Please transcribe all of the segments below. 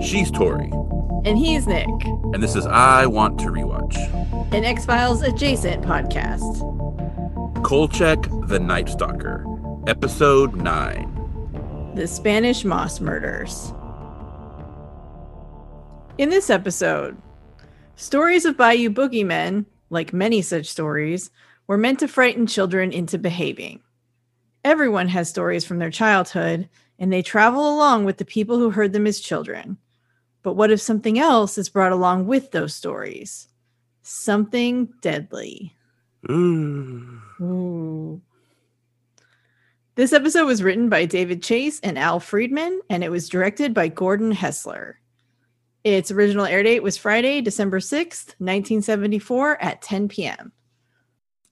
She's Tori, And he's Nick, and this is I Want to Rewatch. an X Files adjacent podcast. Kolchak the Night Stalker, Episode 9. The Spanish Moss Murders. In this episode, stories of Bayou boogeymen, like many such stories, were meant to frighten children into behaving. Everyone has stories from their childhood, and they travel along with the people who heard them as children. But what if something else is brought along with those stories? Something deadly. Ooh. Ooh. This episode was written by David Chase and Al Friedman, and it was directed by Gordon Hessler. Its original air date was Friday, December 6th, 1974, at 10 p.m.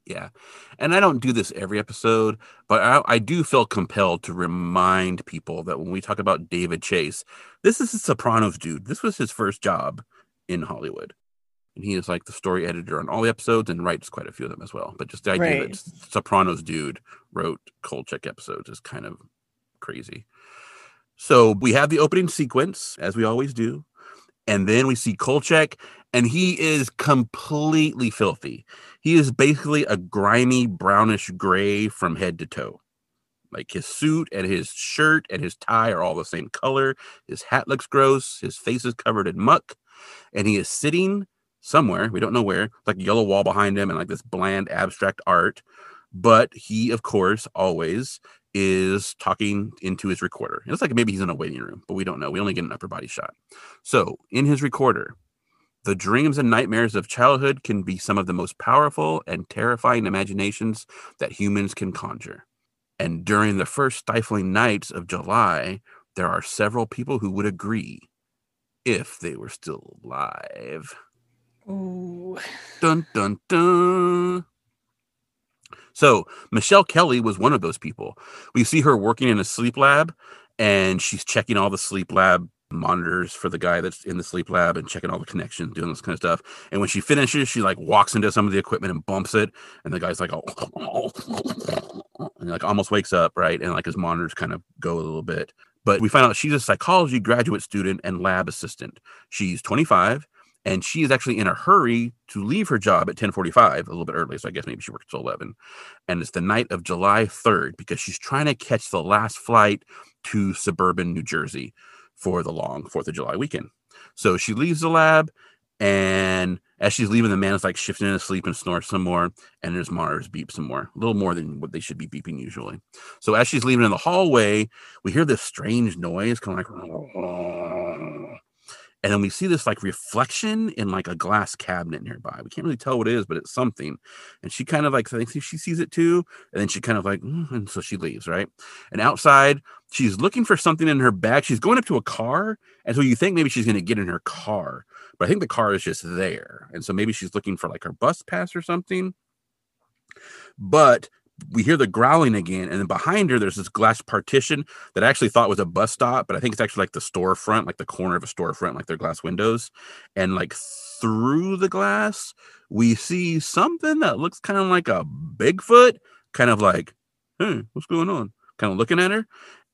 Yeah. And I don't do this every episode, but I, I do feel compelled to remind people that when we talk about David Chase, this is a Sopranos dude. This was his first job in Hollywood. And he is like the story editor on all the episodes and writes quite a few of them as well. But just the idea Right. that Sopranos dude wrote Kolchak episodes is kind of crazy. So we have the opening sequence, as we always do. And then we see Kolchak, and he is completely filthy. He is basically a grimy brownish gray from head to toe. Like his suit and his shirt and his tie are all the same color. His hat looks gross. His face is covered in muck. And he is sitting somewhere. We don't know where. Like a yellow wall behind him and like this bland abstract art. But he, of course, always is talking into his recorder. It looks like maybe he's in a waiting room, but we don't know. We only get an upper body shot. So in his recorder, the dreams and nightmares of childhood can be some of the most powerful and terrifying imaginations that humans can conjure. And during the first stifling nights of July, there are several people who would agree if they were still alive. Ooh. Dun dun dun. So Michelle Kelly was one of those people. We see her working in a sleep lab and she's checking all the sleep lab monitors for the guy that's in the sleep lab and checking all the connections, doing this kind of stuff. And when she finishes, she like walks into some of the equipment and bumps it. And the guy's like, oh, and like almost wakes up, right? And like his monitors kind of go a little bit. But we find out she's a psychology graduate student and lab assistant. She's 25 and she is actually in a hurry to leave her job at 10:45, a little bit early, so I guess maybe she works till 11. And it's the night of July 3rd because she's trying to catch the last flight to suburban New Jersey for the long 4th of July weekend. So she leaves the lab and as she's leaving the man is like shifting in his sleep and snores some more and his monitors beep some more, a little more than what they should be beeping usually. So as she's leaving in the hallway, we hear this strange noise kind of like and then we see this like reflection in like a glass cabinet nearby. We can't really tell what it is, but it's something. And she kind of like thinks she sees it too. And then she kind of like, "Mm," and so she leaves, right? And outside, she's looking for something in her bag. She's going up to a car. And so you think maybe she's going to get in her car, but I think the car is just there. And so maybe she's looking for like her bus pass or something. But we hear the growling again, and then behind her, there's this glass partition that I actually thought was a bus stop, but I think it's actually like the storefront, like the corner of a storefront, like their glass windows. And like through the glass, we see something that looks kind of like a Bigfoot, kind of like, hey, what's going on? Kind of looking at her.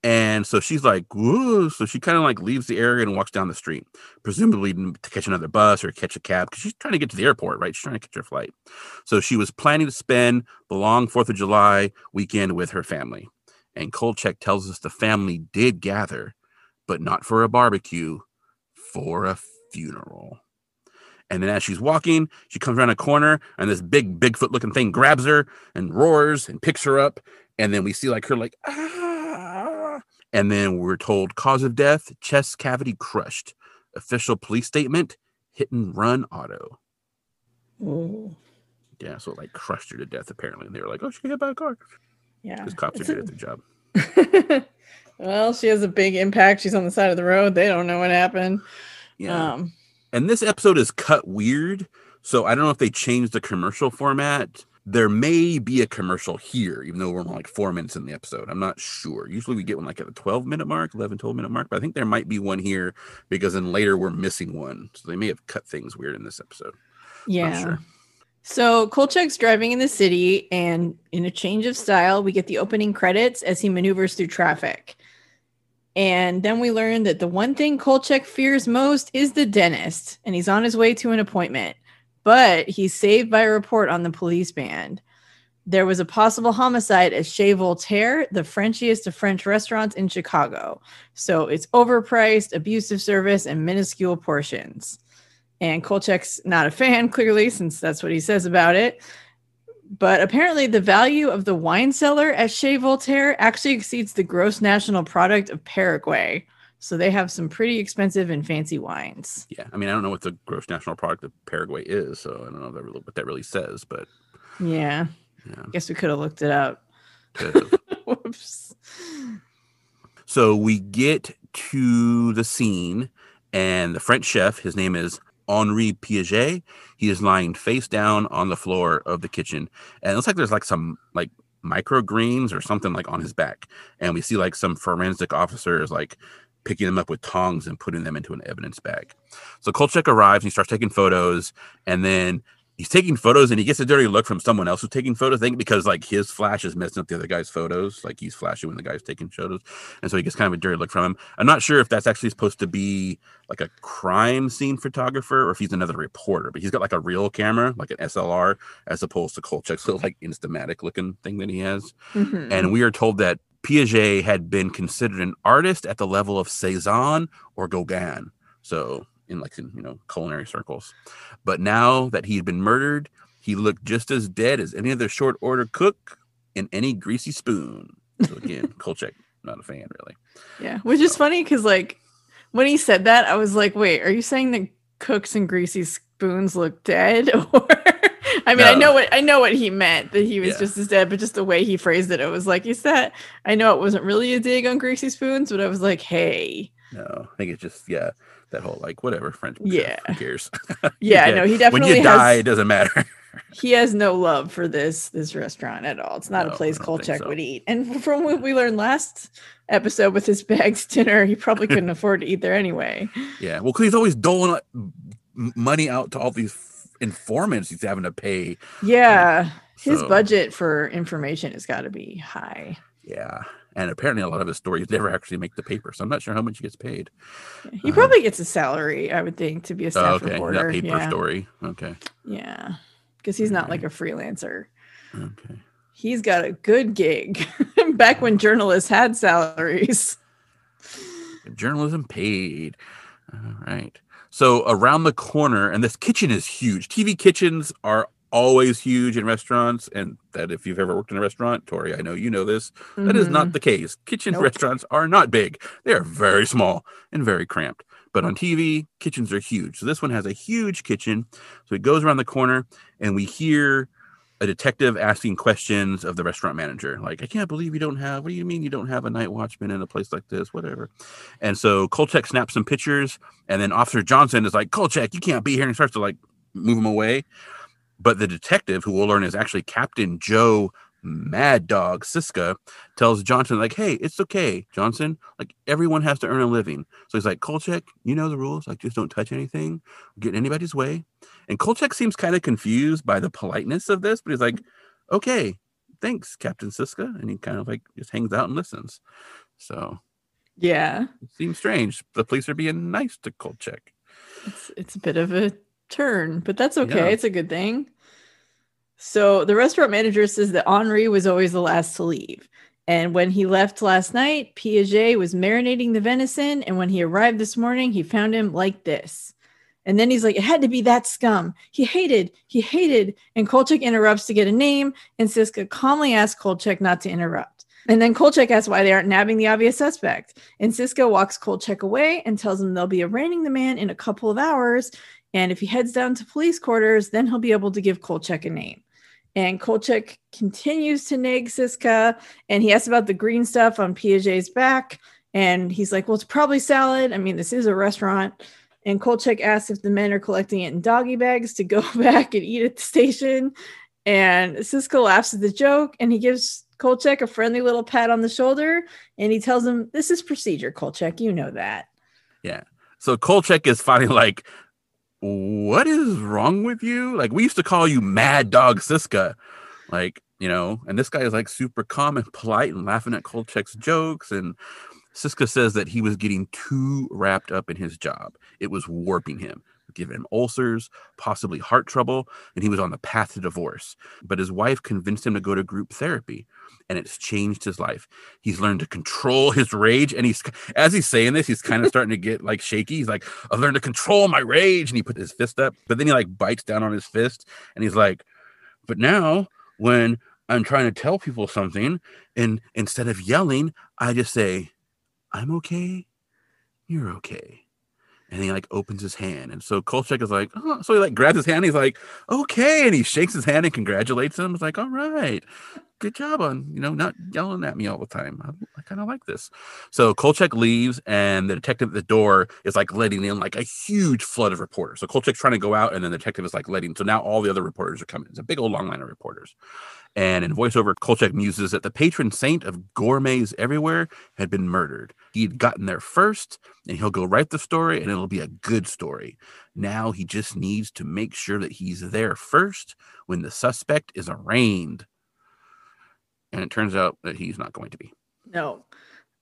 And so she's like, whoa. So she kind of like leaves the area and walks down the street, presumably to catch another bus or catch a cab because she's trying to get to the airport, right? She's trying to catch her flight. So she was planning to spend the long 4th of July weekend with her family. And Kolchak tells us the family did gather, but not for a barbecue, for a funeral. And then as she's walking, she comes around a corner and this big Bigfoot looking thing grabs her and roars and picks her up. And then we see like her like, ah. And then we're told cause of death, chest cavity crushed. Official police statement, hit and run auto. Ooh. Yeah, so it like crushed her to death apparently. And they were like, oh, she got hit by a car. Yeah. Because cops are good at their job. well, she has a big impact. She's on the side of the road. They don't know what happened. Yeah. Um, and this episode is cut weird. So I don't know if they changed the commercial format. There may be a commercial here, even though we're like four minutes in the episode. I'm not sure. Usually we get one like at the 12 minute mark, 11, 12 minute mark, but I think there might be one here because then later we're missing one. So they may have cut things weird in this episode. Yeah. sure. So Kolchak's driving in the city, and in a change of style, we get the opening credits as he maneuvers through traffic. And then we learn that the one thing Kolchak fears most is the dentist, and he's on his way to an appointment. But he's saved by a report on the police band. There was a possible homicide at Chez Voltaire, the Frenchiest of French restaurants in Chicago. So it's overpriced, abusive service, and minuscule portions. And Kolchak's not a fan, clearly, since that's what he says about it. But apparently, the value of the wine cellar at Chez Voltaire actually exceeds the gross national product of Paraguay. So they have some pretty expensive and fancy wines. Yeah, I mean, I don't know what the gross national product of Paraguay is, so I don't know that really, what that really says, but Yeah, yeah. I guess we could have looked it up. Whoops. So we get to the scene, and the French chef, his name is Henri Piaget. He is lying face down on the floor of the kitchen, and it looks like there's like some like microgreens or something like on his back, and we see like some forensic officers like picking them up with tongs and putting them into an evidence bag. So Kolchak arrives, and he starts taking photos, and then he's taking photos and he gets a dirty look from someone else who's taking photos. I think because like his flash is messing up the other guy's photos, like he's flashing when the guy's taking photos, and so he gets kind of a dirty look from him. I'm not sure if that's actually supposed to be like a crime scene photographer or if he's another reporter, but he's got like a real camera, like an SLR, as opposed to Kolchak's little like instamatic looking thing that he has. Mhm. And we are told that Piaget had been considered an artist at the level of Cezanne or Gauguin. So in like in you know culinary circles. But now that he had been murdered, he looked just as dead as any other short order cook in any greasy spoon. So again, Kolchak, not a fan really. yeah, which is funny because like when he said that, I was like, "Wait, are you saying that cooks and greasy spoons look dead?" Or I mean, I know what I know what he meant that he was Yeah. just as dead, but just the way he phrased it, it was like, "Is that?" I know it wasn't really a dig on greasy spoons, but I was like, "Hey, No, I think it's just yeah, that whole like whatever French. Yeah. who cares? yeah, Yeah, no, he definitely. when you die, has." it doesn't matter. he has no love for this this restaurant at all. It's not No, a place Kolchak so. would eat. And from what we learned last episode with his bags dinner, he probably couldn't afford to eat there anyway. Yeah, well, because he's always doling uh, out money out to all these informants he's having to pay. Yeah, his budget for information has got to be high. Yeah, and apparently a lot of his stories never actually make the paper, so I'm not sure how much he gets paid. He Uh-huh. probably gets a salary, I would think, to be a Oh, staff okay, reporter. not paper yeah, story. Okay, yeah, because he's not like a freelancer. okay. He's got a good gig. Back when journalists had salaries. Journalism paid. All right. So around the corner, and this kitchen is huge. TV kitchens are always huge in restaurants, and that if you've ever worked in a restaurant, Tori, I know you know this. That is not mm-hmm. the case. Kitchen Nope. restaurants are not big. They are very small and very cramped. But on TV, kitchens are huge. So this one has a huge kitchen. So it goes around the corner and we hear a detective asking questions of the restaurant manager. Like, I can't believe you don't have, what do you mean you don't have a night watchman in a place like this? Whatever. And so Kolchak snaps some pictures. And then Officer Johnson is like, Kolchak, you can't be here. And starts to like move him away. But the detective, who we'll learn is actually Captain Joe Mad Dog Siska, tells Johnson, like, hey, it's okay, Johnson. Like, everyone has to earn a living. So he's like, Kolchak, you know the rules. Like, just don't touch anything, get in anybody's way. And Kolchak seems kind of confused by the politeness of this, but he's like, okay, thanks, Captain Siska. And he kind of like just hangs out and listens. So Yeah, it seems strange. The police are being nice to Kolchak. it's it's a bit of a turn, but that's okay. Yeah. It's a good thing. So the restaurant manager says that Henri was always the last to leave. And when he left last night, Piaget was marinating the venison. And when he arrived this morning, he found him like this. And then he's like, it had to be that scum. He hated, he hated. And Kolchak interrupts to get a name. And Siska calmly asks Kolchak not to interrupt. And then Kolchak asks why they aren't nabbing the obvious suspect. And Siska walks Kolchak away and tells him they'll be arraigning the man in a couple of hours. And if he heads down to police quarters, then he'll be able to give Kolchak a name. And Kolchak continues to nag Siska, and he asks about the green stuff on Piaget's back. And he's like, Well, it's probably salad. I mean, this is a restaurant. And Kolchak asks if the men are collecting it in doggy bags to go back and eat at the station. And Siska laughs at the joke, and he gives Kolchak a friendly little pat on the shoulder. And he tells him, This is procedure, Kolchak. You know that. Yeah. So Kolchak is finally like, what is wrong with you? Like we used to call you Mad Dog Siska. Like, you know, and this guy is like super calm and polite and laughing at Kolchak's jokes. And Siska says that he was getting too wrapped up in his job. It was warping him, giving him ulcers, possibly heart trouble, and he was on the path to divorce. But his wife convinced him to go to group therapy and it's changed his life. He's learned to control his rage, and he's as he's saying this, he's kind of starting to get like shaky. He's like, "I've learned to control my rage," and he put his fist up, but then he like bites down on his fist, and he's like, "But now when I'm trying to tell people something, and instead of yelling, I just say, I'm okay, you're okay." And he like opens his hand. And so Kolchak is like, oh, so he like grabs his hand. He's like, okay. And he shakes his hand and congratulates him. It's like, all right, good job on, you know, not yelling at me all the time. I, I kind of like this. So Kolchak leaves and the detective at the door is like letting in like a huge flood of reporters. So Kolchak's trying to go out and then the detective is like letting. So now all the other reporters are coming. It's a big old long line of reporters. And in voiceover, Kolchak muses that the patron saint of gourmets everywhere had been murdered. He'd gotten there first, and he'll go write the story, and it'll be a good story. Now he just needs to make sure that he's there first when the suspect is arraigned. And it turns out that he's not going to be. No.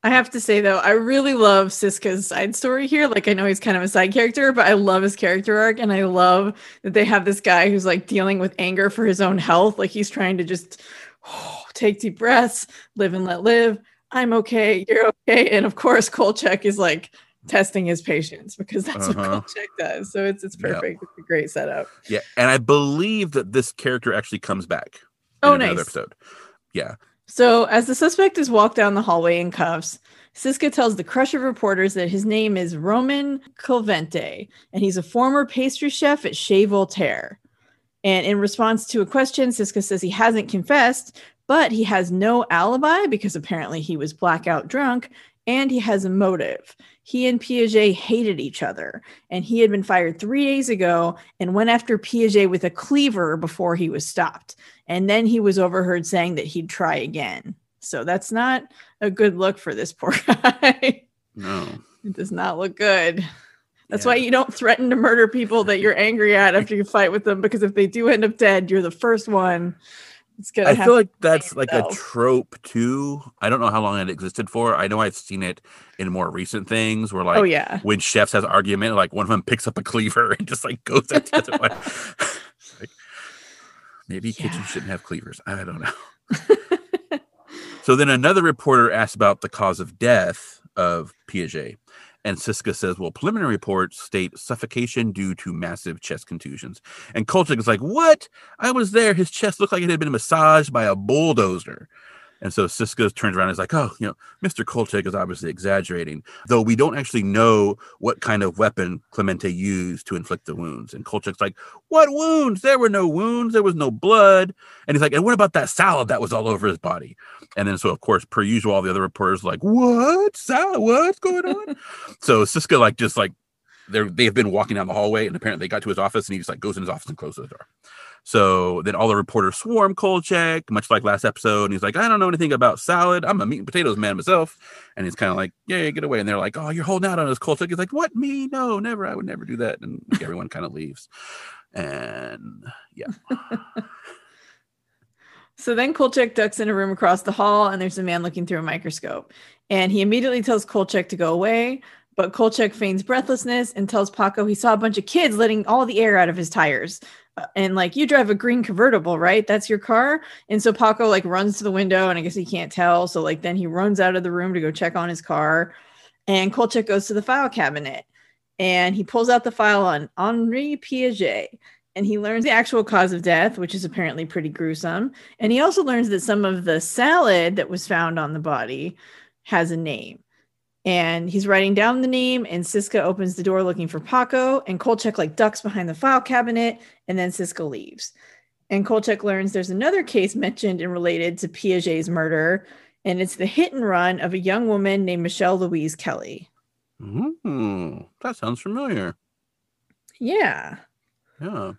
I have to say though, I really love Siska's side story here. Like I know he's kind of a side character, but I love his character arc and I love that they have this guy who's like dealing with anger for his own health. Like he's trying to just oh, take deep breaths, live and let live. I'm okay, you're okay. And of course, Kolchak is like testing his patience because that's uh-huh. what Kolchak does. So it's it's perfect. Yep. It's a great setup. Yeah, and I believe that this character actually comes back. oh, nice. episode. Yeah. So, as the suspect is walked down the hallway in cuffs, Siska tells the crush of reporters that his name is Roman Clemente and he's a former pastry chef at Chez Voltaire. And in response to a question, Siska says he hasn't confessed, but he has no alibi because apparently he was blackout drunk and he has a motive. He and Piaget hated each other, and he had been fired three days ago and went after Piaget with a cleaver before he was stopped. And then he was overheard saying that he'd try again. So that's not a good look for this poor guy. No. It does not look good. That's yeah. why you don't threaten to murder people that you're angry at after you fight with them, because if they do end up dead, you're the first one. It's gonna I feel like that's like a trope too. I don't know how long it existed for. I know I've seen it in more recent things where oh, like oh, yeah. when chefs has argument, like one of them picks up a cleaver and just like goes at the other one. Maybe yeah. kitchens shouldn't have cleavers. I don't know. so then another reporter asks about the cause of death of Piaget. And Siska says, well, preliminary reports state suffocation due to massive chest contusions. And Kolchak is like, what? I was there. His chest looked like it had been massaged by a bulldozer. And so Siska turns around and is like, oh, you know, Mr. Kolchak is obviously exaggerating, though we don't actually know what kind of weapon Clemente used to inflict the wounds. And Kolchak's like, what wounds? There were no wounds. There was no blood. And he's like, and what about that salad that was all over his body? And then, so of course, per usual, all the other reporters like, what salad? What's going on? so Siska like just like they're they've been walking down the hallway and apparently they got to his office and he just like goes in his office and closes the door. So then all the reporters swarm Kolchak, much like last episode. And he's like, I don't know anything about salad. I'm a meat and potatoes man myself. And he's kind of like, yeah, get away. And they're like, oh, you're holding out on us, Kolchak. He's like, what, me? No, never. I would never do that. And everyone kind of leaves. And yeah. so then Kolchak ducks in a room across the hall and there's a man looking through a microscope. And he immediately tells Kolchak to go away. But Kolchak feigns breathlessness and tells Paco he saw a bunch of kids letting all the air out of his tires uh, and like you drive a green convertible, right? That's your car. And so Paco like runs to the window and I guess he can't tell. So like then he runs out of the room to go check on his car. And Kolchak goes to the file cabinet and he pulls out the file on Henri Piaget and he learns the actual cause of death, which is apparently pretty gruesome. And he also learns that some of the salad that was found on the body has a name and he's writing down the name and Siska opens the door looking for Paco and Kolchak like ducks behind the file cabinet and then Siska leaves. And Kolchak learns there's another case mentioned and related to Piaget's murder and it's the hit and run of a young woman named Michelle Louise Kelly. Mm, that sounds familiar. Yeah. Yeah.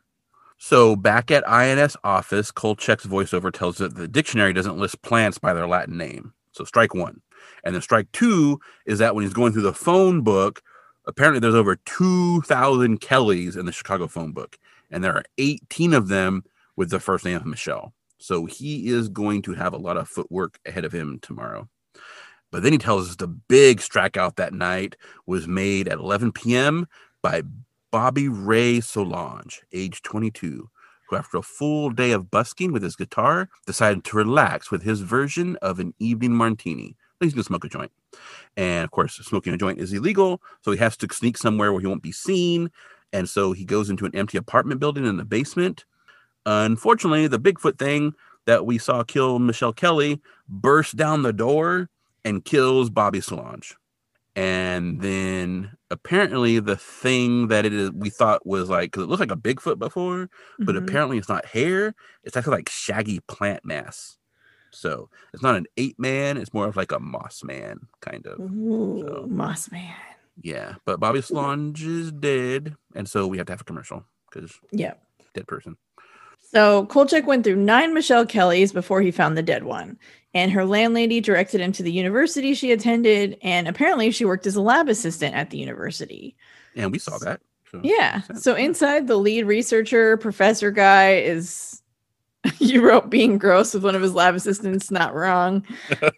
So back at INS office, Kolchak's voiceover tells that the dictionary doesn't list plants by their Latin name. So strike one. And then strike two is that when he's going through the phone book apparently there's over 2,000 Kellys in the Chicago phone book, and there are 18 of them with the first name of Michelle. So he is going to have a lot of footwork ahead of him tomorrow. But then he tells us the big strikeout that night was made at 11 p.m. by Bobby Ray Solange, age 22, who, after a full day of busking with his guitar, decided to relax with his version of an evening martini. He's going to smoke a joint. And of course, smoking a joint is illegal. So he has to sneak somewhere where he won't be seen. And so he goes into an empty apartment building in the basement. Unfortunately, the Bigfoot thing that we saw kill Michelle Kelly bursts down the door and kills Bobby Solange. And then apparently the thing that it is we thought was like because it looked like a Bigfoot before, but Mhm. apparently it's not hair. It's actually like shaggy plant mass. So it's not an ape man, it's more of like a moss man, kind of. Ooh, So- Moss Man. Yeah. But Bobby Solange is dead. And so we have to have a commercial because yeah, dead person. So Kolchak went through nine Michelle Kellys before he found the dead one. And her landlady directed him to the university she attended. And apparently she worked as a lab assistant at the university. And we saw that. So Yeah. So inside the lead researcher, professor guy is you wrote being gross with one of his lab assistants, not wrong.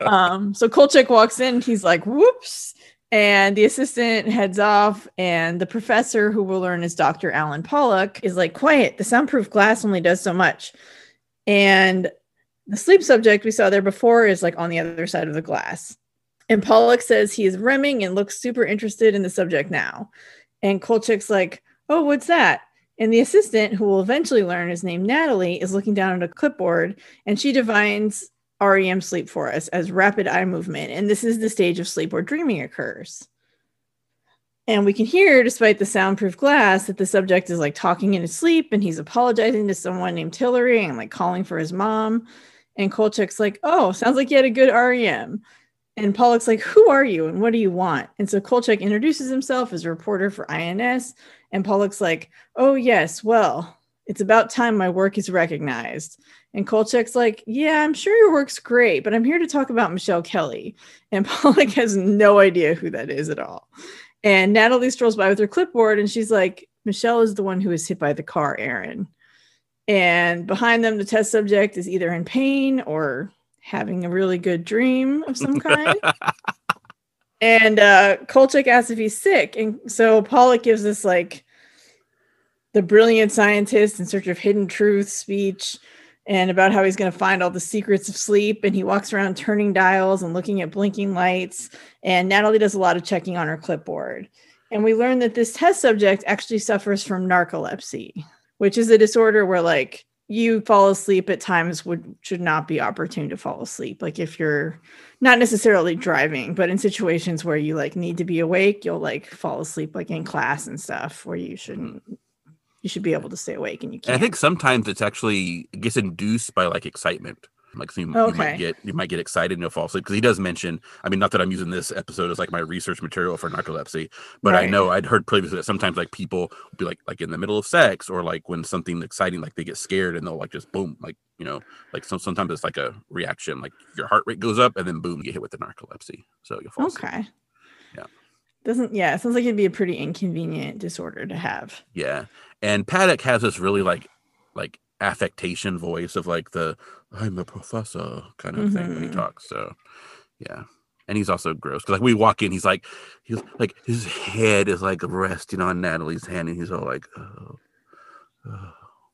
um, so Kolchak walks in, he's like, whoops. And the assistant heads off, and the professor, who we'll learn is Dr. Alan Pollock, is like, quiet, the soundproof glass only does so much. And the sleep subject we saw there before is like on the other side of the glass. And Pollock says he is remming and looks super interested in the subject now. And Kolchak's like, oh, what's that? And the assistant, who we'll eventually learn is named Natalie, is looking down at a clipboard and she defines REM sleep for us as rapid eye movement. And this is the stage of sleep where dreaming occurs. And we can hear, despite the soundproof glass, that the subject is like talking in his sleep and he's apologizing to someone named Tillery and like calling for his mom. And Kolchak's like, oh, sounds like you had a good REM. And Pollock's like, who are you and what do you want? And so Kolchak introduces himself as a reporter for INS. And Pollock's like, oh, yes, well, it's about time my work is recognized. And Kolchak's like, yeah, I'm sure your work's great, but I'm here to talk about Michelle Kelly. And Pollock has no idea who that is at all. And Natalie strolls by with her clipboard and she's like, Michelle is the one who was hit by the car, Aaron. And behind them, the test subject is either in pain or having a really good dream of some kind. and uh, Kolchak asks if he's sick. And so Pollock gives this like the brilliant scientist in search of hidden truth speech and about how he's going to find all the secrets of sleep. And he walks around turning dials and looking at blinking lights. And Natalie does a lot of checking on her clipboard. And we learn that this test subject actually suffers from narcolepsy, which is a disorder where like you fall asleep at times would should not be opportune to fall asleep. Like if you're not necessarily driving, but in situations where you like need to be awake, you'll like fall asleep like in class and stuff where you shouldn't you should be able to stay awake and you can't. I think sometimes it's actually it gets induced by like excitement. Like so you, you might get you might get excited and you'll fall asleep because he does mention. I mean, not that I'm using this episode as like my research material for narcolepsy, but I know I'd heard previously that sometimes like people will be like like in the middle of sex or like when something exciting like they get scared and they'll like just boom like you know like some sometimes it's like a reaction like your heart rate goes up and then boom you get hit with the narcolepsy so you'll fall asleep. Okay. Yeah. Doesn't yeah, it sounds like it'd be a pretty inconvenient disorder to have. Yeah. And Paddock has this really like like affectation voice of like the I'm a professor kind of thing when he Mhm. talks. So yeah. And he's also gross because like we walk in, he's like he's like his head is like resting on Natalie's hand and he's all like oh, oh.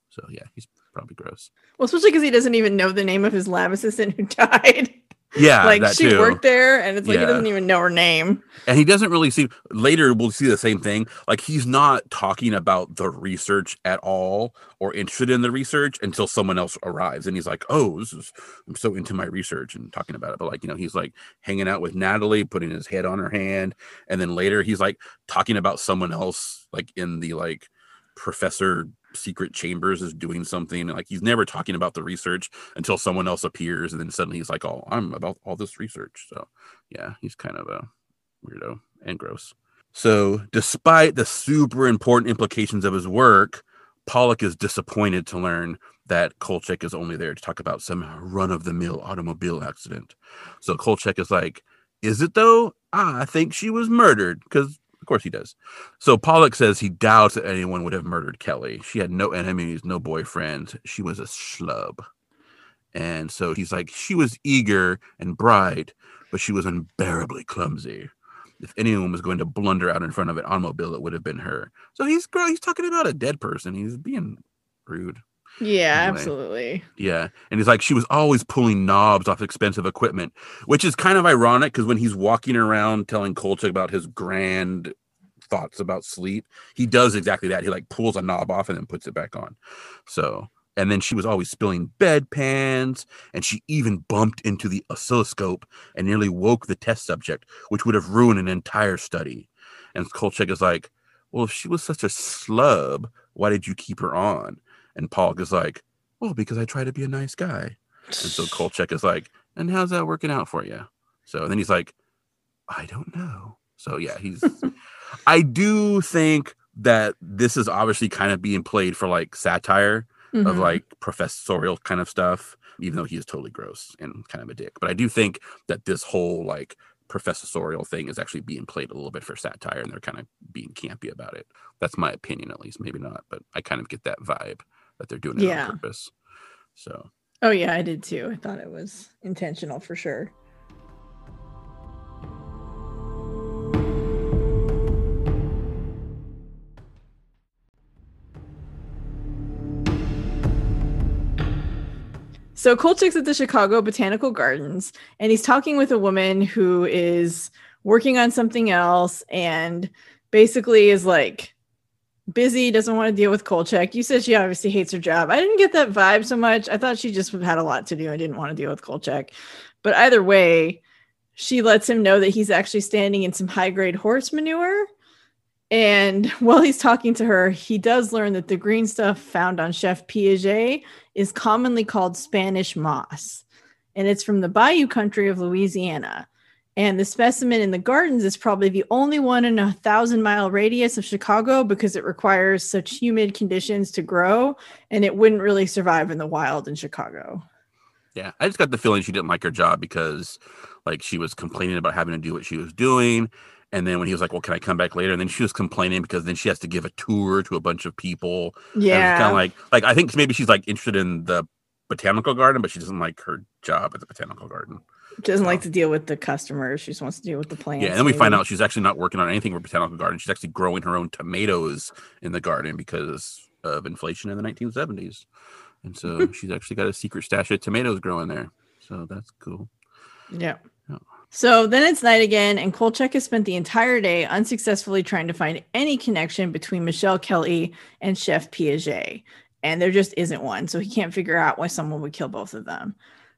so yeah, he's probably gross. Well, especially because he doesn't even know the name of his lab assistant who died. Yeah, like she too. worked there, and it's like Yeah. he doesn't even know her name. and he doesn't really see later we'll see the same thing like he's not talking about the research at all or interested in the research until someone else arrives and he's like oh this is i'm so into my research and talking about it but like you know he's like hanging out with natalie putting his head on her hand and then later he's like talking about someone else like in the like professor secret chambers is doing something like he's never talking about the research until someone else appears and then suddenly he's like oh i'm about all this research so yeah he's kind of a weirdo and gross. So, despite the super important implications of his work, Pollock is disappointed to learn that Kolchak is only there to talk about some run of the mill automobile accident. So, Kolchak is like, Is it though? Ah, I think she was murdered because course he does. So Pollock says he doubts that anyone would have murdered Kelly. She had no enemies, no boyfriend. She was a schlub. And so he's like, she was eager and bright, but she was unbearably clumsy. If anyone was going to blunder out in front of an automobile, it would have been her. So he's he's talking about a dead person. He's being rude. Yeah, anyway. absolutely. Yeah. And he's like, she was always pulling knobs off expensive equipment, which is kind of ironic because when he's walking around telling Kolchak about his grand thoughts about sleep, he does exactly that. He like pulls a knob off and then puts it back on. So, and then she was always spilling bedpans, and she even bumped into the oscilloscope and nearly woke the test subject, which would have ruined an entire study. And Kolchak is like, well, if she was such a slub, why did you keep her on? And Pollock is like, well, because I try to be a nice guy. And so Kolchak is like, and how's that working out for you? So then he's like, I don't know. So yeah, he's, I do think that this is obviously kind of being played for like satire mm-hmm. of like professorial kind of stuff, even though he is totally gross and kind of a dick. But I do think that this whole like professorial thing is actually being played a little bit for satire and they're kind of being campy about it. That's my opinion, at least. Maybe not, but I kind of get that vibe that they're doing it yeah. on purpose. So. Oh yeah, I did too. I thought it was intentional for sure. So Kolchak's at the Chicago Botanical Gardens and he's talking with a woman who is working on something else and basically is like busy, doesn't want to deal with Kolchak. You said she obviously hates her job. I didn't get that vibe so much. I thought she just had a lot to do. I didn't want to deal with Kolchak. But either way, she lets him know that he's actually standing in some high grade horse manure. And while he's talking to her, he does learn that the green stuff found on Chef Piaget is commonly called Spanish moss. And it's from the bayou country of Louisiana. And the specimen in the gardens is probably the only one in a thousand mile radius of Chicago because it requires such humid conditions to grow and it wouldn't really survive in the wild in Chicago. Yeah, I just got the feeling she didn't like her job because like she was complaining about having to do what she was doing. And then when he was like, Well, can I come back later? And then she was complaining because then she has to give a tour to a bunch of people. Yeah. Kind of like like I think maybe she's like interested in the botanical garden, but she doesn't like her job at the botanical garden. She doesn't like to deal with the customers. She just wants to deal with the plants. Yeah, and then we find out she's actually not working on anything for botanical garden. She's actually growing her own tomatoes in the garden because of inflation in the 1970s. And so mm-hmm. she's actually got a secret stash of tomatoes growing there. So that's cool. Yeah. yeah. So then it's night again, and Kolchak has spent the entire day unsuccessfully trying to find any connection between Michelle Kelly and Chef Piaget. And there just isn't one. So he can't figure out why someone would kill both of them.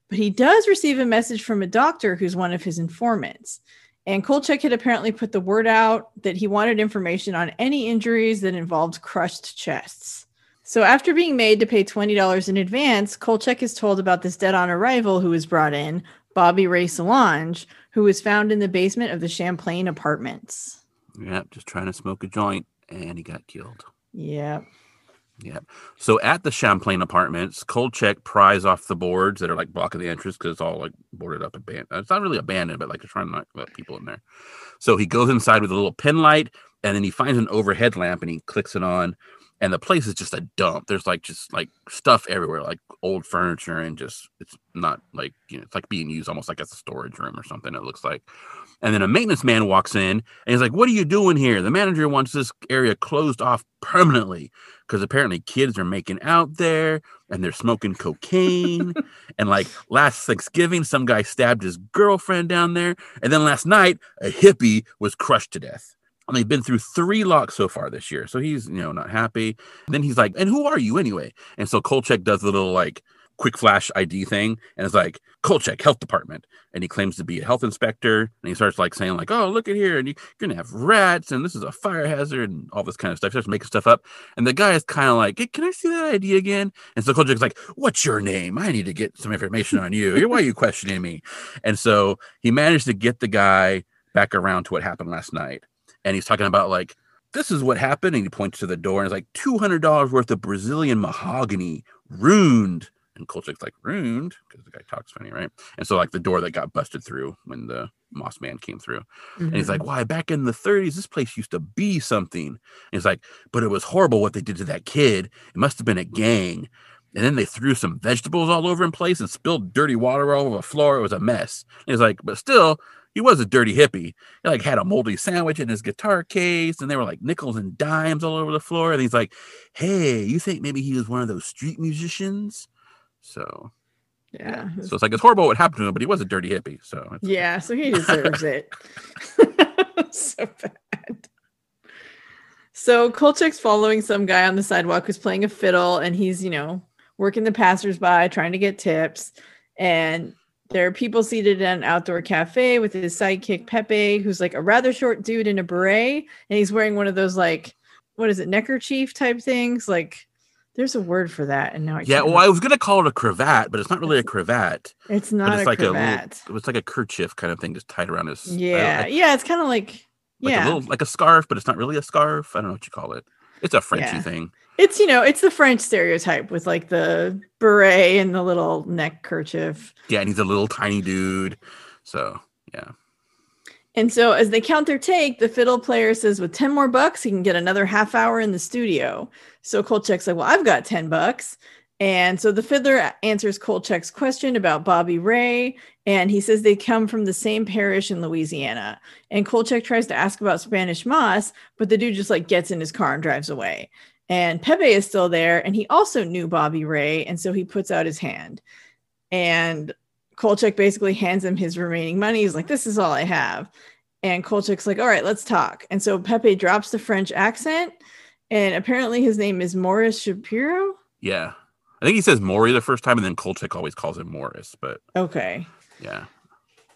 But he does receive a message from a doctor who's one of his informants. And Kolchak had apparently put the word out that he wanted information on any injuries that involved crushed chests. So after being made to pay $20 in advance, Kolchak is told about this dead on arrival who was brought in, Bobby Ray Solange, who was found in the basement of the Champlain apartments. Yep, just trying to smoke a joint and he got killed. Yep. Yeah. So at the Champlain apartments, Kolchak pries off the boards that are like blocking the entrance because it's all like boarded up abandoned. It's not really abandoned, but like they're trying to not let people in there. So he goes inside with a little pin light and then he finds an overhead lamp and he clicks it on. And the place is just a dump. There's like just like stuff everywhere, like old furniture, and just it's not like you know, it's like being used almost like as a storage room or something. It looks like. And then a maintenance man walks in and he's like, What are you doing here? The manager wants this area closed off permanently because apparently kids are making out there and they're smoking cocaine. and like last Thanksgiving, some guy stabbed his girlfriend down there. And then last night, a hippie was crushed to death. And they've been through three locks so far this year. So he's, you know, not happy. And then he's like, and who are you anyway? And so Kolchak does a little like, quick flash ID thing and it's like Kolchak health department. And he claims to be a health inspector and he starts like saying like oh look at here and you're gonna have rats and this is a fire hazard and all this kind of stuff. He starts making stuff up and the guy is kind of like hey, can I see that ID again? And so Kolchak's like what's your name? I need to get some information on you. Why are you questioning me? And so he managed to get the guy back around to what happened last night and he's talking about like this is what happened and he points to the door and it's like $200 worth of Brazilian mahogany ruined And Kolchak's like, ruined, because the guy talks funny, right? And so, like, the door that got busted through when the Moss Man came through. And he's like, mm-hmm. why, back in the 30s, this place used to be something. And he's like, but it was horrible what they did to that kid. It must have been a gang. And then they threw some vegetables all over in place and spilled dirty water all over the floor. It was a mess. And he's like, but still, he was a dirty hippie. He like had a moldy sandwich in his guitar case, and there were like nickels and dimes all over the floor. And he's like, "Hey, you think maybe he was one of those street musicians?" So, yeah. so it's like it's horrible what happened to him, but he was a dirty hippie. So, it's- Yeah, so he deserves it. so bad. So Kolchak's following some guy on the sidewalk who's playing a fiddle, and he's, you know, working the passersby, trying to get tips. And there are people seated at an outdoor cafe with his sidekick Pepe, who's like a rather short dude in a beret, and he's wearing one of those like, what is it, neckerchief type things? Like, there's a word for that, and now I yeah. Well, I was gonna call it a cravat, but it's not really a cravat. it's not it's a like cravat. a little, it's like a kerchief kind of thing, just tied around his. I- yeah, I- yeah, it's kind of like like yeah, a little like a scarf, but it's not really a scarf. I don't know what you call it. It's a Frenchy Yeah. thing. it's you know it's the French stereotype with like the beret and the little neck kerchief. Yeah, and he's a little tiny dude. So yeah. And so as they count their take, the fiddle player says with 10 more bucks, he can get another half hour in the studio. So Kolchak's like, Well, I've got 10 bucks. And so the fiddler answers Kolchak's question about Bobby Ray, and he says they come from the same parish in Louisiana. And Kolchak tries to ask about Spanish moss, but the dude just like gets in his car and drives away. And Pepe is still there, and he also knew Bobby Ray, and so he puts out his hand. And Kolchak basically hands him his remaining money. He's like, This is all I have. And Kolchak's like, All right, let's talk. And so Pepe drops the French accent. And apparently his name is Morris Shapiro. Yeah. I think he says Maury the first time, and then Kolchak always calls him Morris. But Okay. yeah.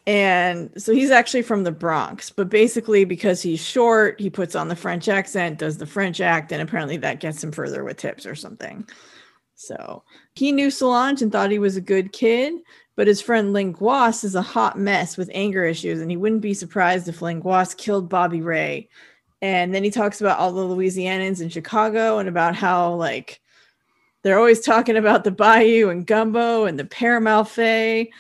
And so he's actually from the Bronx, but basically because he's short, he puts on the French accent, does the French act, and apparently that gets him further with tips or something. So he knew Solange and thought he was a good kid, but his friend Linguas is a hot mess with anger issues, and he wouldn't be surprised if Linguas killed Bobby Ray. And then he talks about all the Louisianans in Chicago and about how like they're always talking about the Bayou and Gumbo and the Père Malfait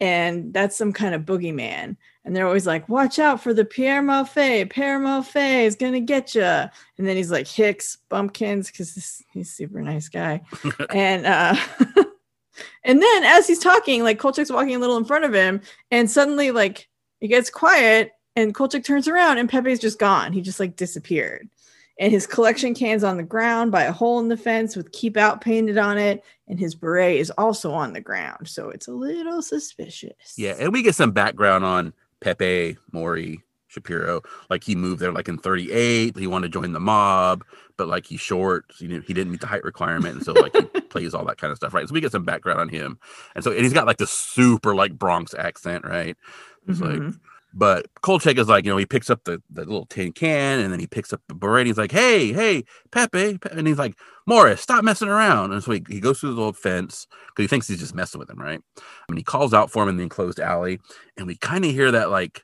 and that's some kind of boogeyman. And they're always like, "Watch out for the Pierre Malfait. Pierre Malfait is gonna get you." And then he's like Hicks, Bumpkins, because he's a super nice guy. and uh, and then as he's talking, like Kolchak's walking a little in front of him, and suddenly like it gets quiet, and Kolchak turns around, and Pepe's just gone. He just like disappeared. And his collection cans on the ground by a hole in the fence with "Keep Out" painted on it, and his beret is also on the ground, so it's a little suspicious. Yeah. And we get some background on Pepe, Maury, Shapiro. Like he moved there like in 38. He wanted to join the mob, but like he's short. So he, didn't, he didn't meet the height requirement. And so like he plays all that kind of stuff, right? So we get some background on him. And so and he's got like the super like Bronx accent, right? It's like Mhm. But Kolchak is like, you know, he picks up the, the little tin can and then he picks up the beret. And he's like, hey, hey, Pepe. Pe-" And he's like, Morris, stop messing around. And so he, he goes through the old fence because he thinks he's just messing with him, right? And he calls out for him in the enclosed alley. And we kind of hear that like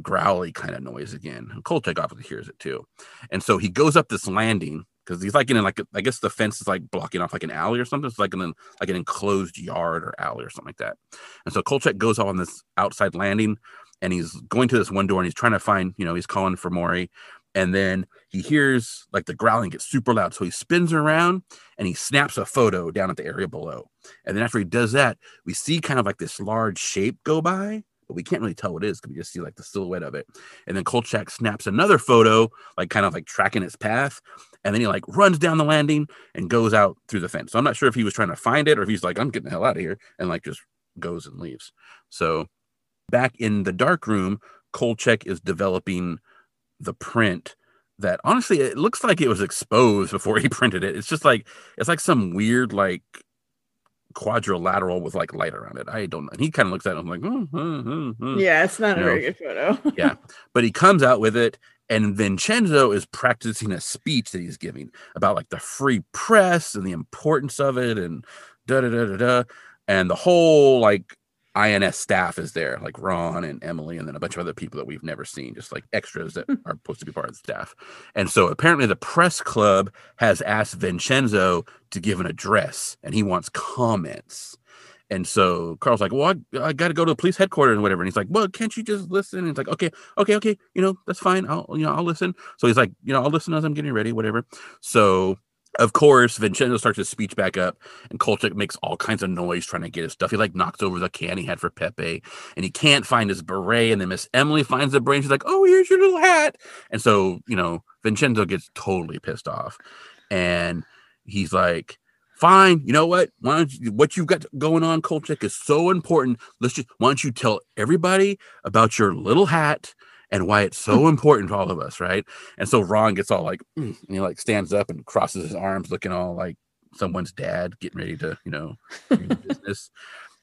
growly kind of noise again. And Kolchak obviously hears it too. And so he goes up this landing because he's like in like, I guess the fence is like blocking off like an alley or something. It's like an, like an enclosed yard or alley or something like that. And so Kolchak goes on this outside landing and he's going to this one door and he's trying to find, you know, he's calling for Maury. And then he hears like the growling gets super loud. So he spins around and he snaps a photo down at the area below. And then after he does that, we see kind of like this large shape go by, but we can't really tell what it is because we just see like the silhouette of it. And then Kolchak snaps another photo, like kind of like tracking its path. And then he like runs down the landing and goes out through the fence. So I'm not sure if he was trying to find it or if he's like, I'm getting the hell out of here and like just goes and leaves. So back in the dark room, Kolchak is developing the print that honestly it looks like it was exposed before he printed it. It's just like it's like some weird like quadrilateral with like light around it. I don't know. And he kind of looks at it I'm like, "Hmm, hmm, hmm, hmm." Yeah, it's not a No. very good photo. yeah. But he comes out with it, and Vincenzo is practicing a speech that he's giving about like the free press and the importance of it, and da da da da da. And the whole like INS staff is there, like Ron and Emily, and then a bunch of other people that we've never seen, just like extras that hmm. are supposed to be part of the staff. And so apparently the press club has asked Vincenzo to give an address and he wants comments. And so Carl's like, Well, I, I got to go to the police headquarters and whatever. And he's like, Well, can't you just listen? And he's like, Okay, okay, okay, you know, that's fine. I'll, you know, I'll listen. So he's like, You know, I'll listen as I'm getting ready, whatever. So of course, Vincenzo starts his speech back up, and Kolchak makes all kinds of noise trying to get his stuff. He like knocks over the can he had for Pepe, and he can't find his beret. And then Miss Emily finds the beret. And she's like, "Oh, here's your little hat." And so, you know, Vincenzo gets totally pissed off, and he's like, "Fine, you know what? Why don't you, what you've got going on, Kolchak, is so important. Let's just why don't you tell everybody about your little hat?" And why it's so important to all of us, right? And so Ron gets all like, mm, and he like stands up and crosses his arms, looking all like someone's dad, getting ready to, you know, business.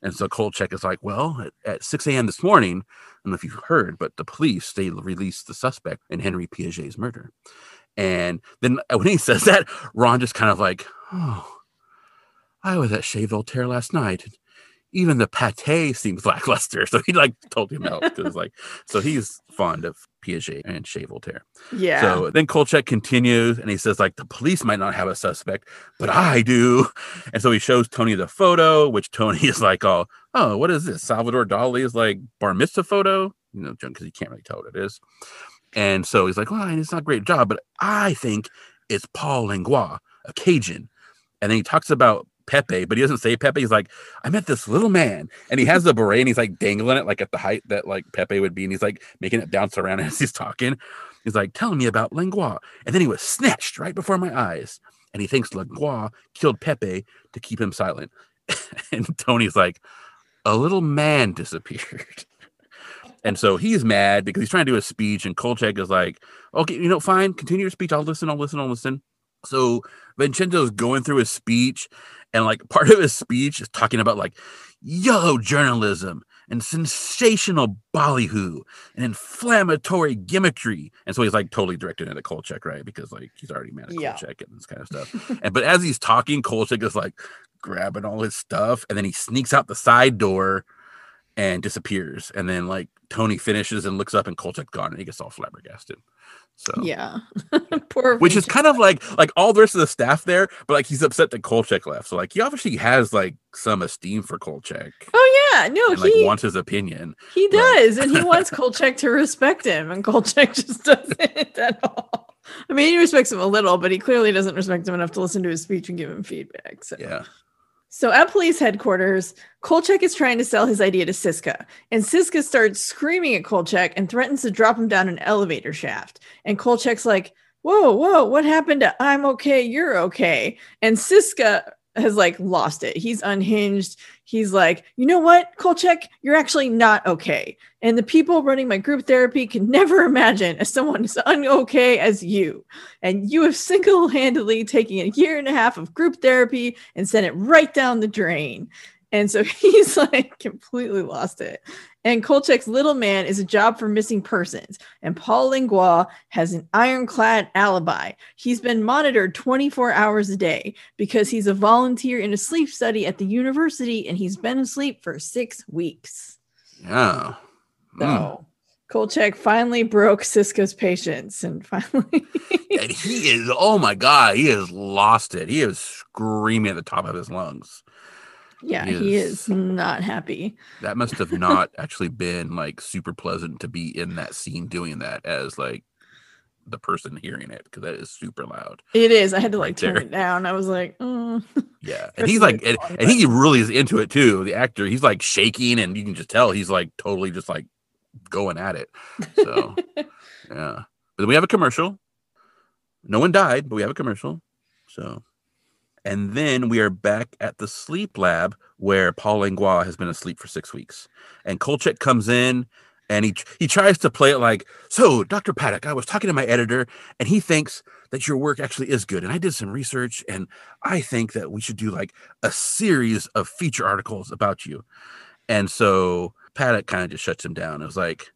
And so Kolchak is like, well, at, at 6 a.m. this morning, I don't know if you've heard, but the police, they released the suspect in Henry Piaget's murder. And then when he says that, Ron just kind of like, oh, I was at Chez Voltaire last night even the pate seems lackluster. So he like told him out because like so he's fond of Piaget and Chez Voltaire. Yeah. So then Kolchak continues and he says like the police might not have a suspect, but I do. And so he shows Tony the photo, which Tony is like, oh, oh, what is this? Salvador Dali's like bar mitzvah photo, you know, because he can't really tell what it is. And so he's like, well, it's not a great job, but I think it's Paul Langlois, a Cajun. And then he talks about Pepe, but he doesn't say Pepe. He's like, I met this little man, and he has the beret, and he's like dangling it like at the height that like Pepe would be, and he's like making it bounce around as he's talking. He's like telling me about Langlois, and then he was snatched right before my eyes, and he thinks Langlois killed Pepe to keep him silent. and Tony's like, a little man disappeared. and so he's mad because he's trying to do a speech, and Kolchak is like, okay, you know, fine, continue your speech. I'll listen. I'll listen. I'll listen. So Vincenzo's going through his speech, and like part of his speech is talking about like yellow journalism and sensational ballyhoo and inflammatory gimmickry. And so he's like totally directed into Kolchak, right? Because like he's already mad at yeah. Kolchak and this kind of stuff. and but as he's talking, Kolchak is like grabbing all his stuff, and then he sneaks out the side door and disappears. And then like Tony finishes and looks up and Kolchak's gone and he gets all flabbergasted. So yeah, poor. Which is kind of like like all the rest of the staff there, but like he's upset that Kolchak left. So like he obviously has like some esteem for Kolchak. Oh yeah, no, and, he like, wants his opinion. He does, and he wants Kolchak to respect him, and Kolchak just doesn't at all. I mean, he respects him a little, but he clearly doesn't respect him enough to listen to his speech and give him feedback. So yeah. So at police headquarters, Kolchak is trying to sell his idea to Siska, and Siska starts screaming at Kolchak and threatens to drop him down an elevator shaft. And Kolchak's like, "Whoa, whoa, what happened to I'm okay, you're okay?" And Siska has like lost it. He's unhinged. He's like, you know what, Kolchak, you're actually not okay. And the people running my group therapy can never imagine as someone as unokay as you. And you have single handedly taken a year and a half of group therapy and sent it right down the drain. And so he's like completely lost it. And Kolchak's little man is a job for missing persons. And Paul Langlois has an ironclad alibi. He's been monitored 24 hours a day because he's a volunteer in a sleep study at the university and he's been asleep for six weeks. Yeah. So mm. Kolchak finally broke Siska's patience and finally. and he is, oh my God, he has lost it. He is screaming at the top of his lungs. Yeah, he is, he is not happy. That must have not actually been like super pleasant to be in that scene doing that as like the person hearing it because that is super loud. It is. I had to like right turn there. it down. I was like, mm. yeah, and he's like, and, and, he really is into it too. The actor, he's like shaking, and you can just tell he's like totally just like going at it. So, yeah. But then we have a commercial. No one died, but we have a commercial. So and then we are back at the sleep lab where Paul Langlois has been asleep for six weeks. And Kolchak comes in and he he tries to play it like, so Dr. Paddock, I was talking to my editor, and he thinks that your work actually is good. And I did some research, and I think that we should do like a series of feature articles about you. And so Paddock kind of just shuts him down. It was like,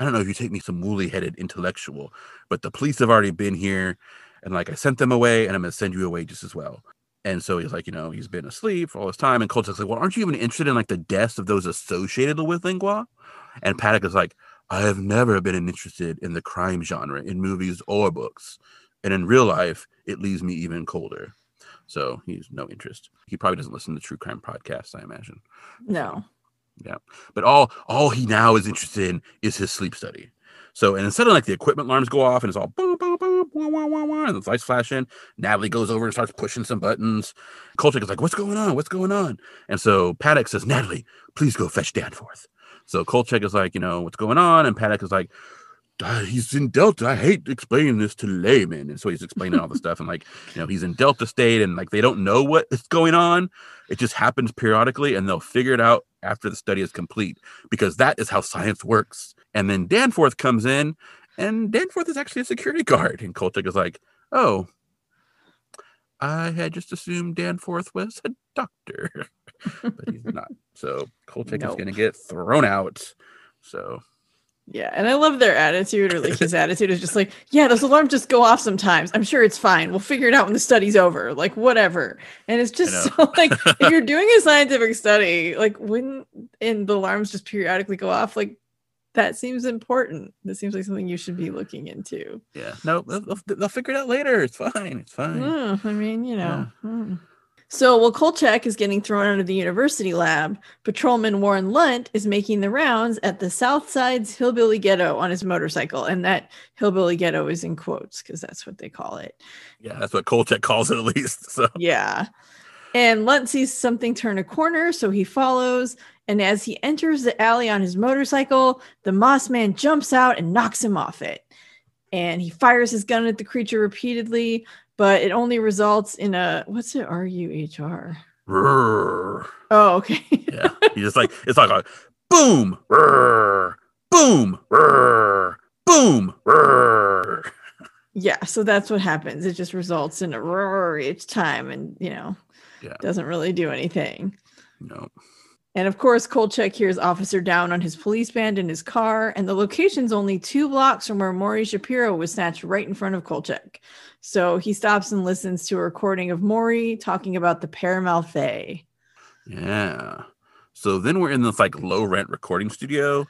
I don't know if you take me some woolly headed intellectual, but the police have already been here, and like I sent them away, and I'm gonna send you away just as well. And so he's like, you know, he's been asleep for all this time. And Kolchak's like, well, aren't you even interested in like the deaths of those associated with Langlois? And Paddock is like, I have never been interested in the crime genre in movies or books. And in real life, it leaves me even colder. So he's no interest. He probably doesn't listen to true crime podcasts, I imagine. No. Yeah. But all all he now is interested in is his sleep study. So and instead of like the equipment alarms go off and it's all boom, boom, boom, wah, wah, wah, wah, and the lights flashing, Natalie goes over and starts pushing some buttons. Kolchak is like, What's going on? What's going on? And so Paddock says, Natalie, please go fetch Danforth. So Kolchak is like, you know, what's going on? And Paddock is like, "Uh, he's in Delta. I hate explaining this to laymen. And so he's explaining all the stuff. And like, you know, he's in Delta State and like they don't know what is going on. It just happens periodically and they'll figure it out after the study is complete because that is how science works. And then Danforth comes in and Danforth is actually a security guard. And Kolchak is like, oh, I had just assumed Danforth was a doctor, but he's not. So Kolchak is going to get thrown out. So Yeah, and I love their attitude, or like his attitude is just like, yeah, those alarms just go off sometimes. I'm sure it's fine. We'll figure it out when the study's over. Like whatever. And it's just so like if you're doing a scientific study, like when and the alarms just periodically go off, like that seems important. That seems like something you should be looking into. yeah, no, they'll, they'll, figure it out later. It's fine. It's fine. Mm, I mean, you know. mm. So while Kolchak is getting thrown out of the university lab, patrolman Warren Lunt is making the rounds at the South Side's hillbilly ghetto on his motorcycle. And that hillbilly ghetto is in quotes because that's what they call it. Yeah, that's what Kolchak calls it at least. So Yeah. And Lunt sees something turn a corner, so he follows. And as he enters the alley on his motorcycle, the Moss Man jumps out and knocks him off it. And he fires his gun at the creature repeatedly, but it only results in a what's it? R U H R. Oh, okay. yeah, he just like it's like a boom, rrrr, boom, rrrr, boom, rrrr. yeah. So that's what happens. It just results in a roar each time, and you know, Yeah. doesn't really do anything. No, And of course, Kolchak hears Officer Down on his police band in his car, and the location's only two blocks from where Maury Shapiro was snatched right in front of Kolchak. So he stops and listens to a recording of Maury talking about the Père Malfait. yeah. So then we're in this like low rent recording studio,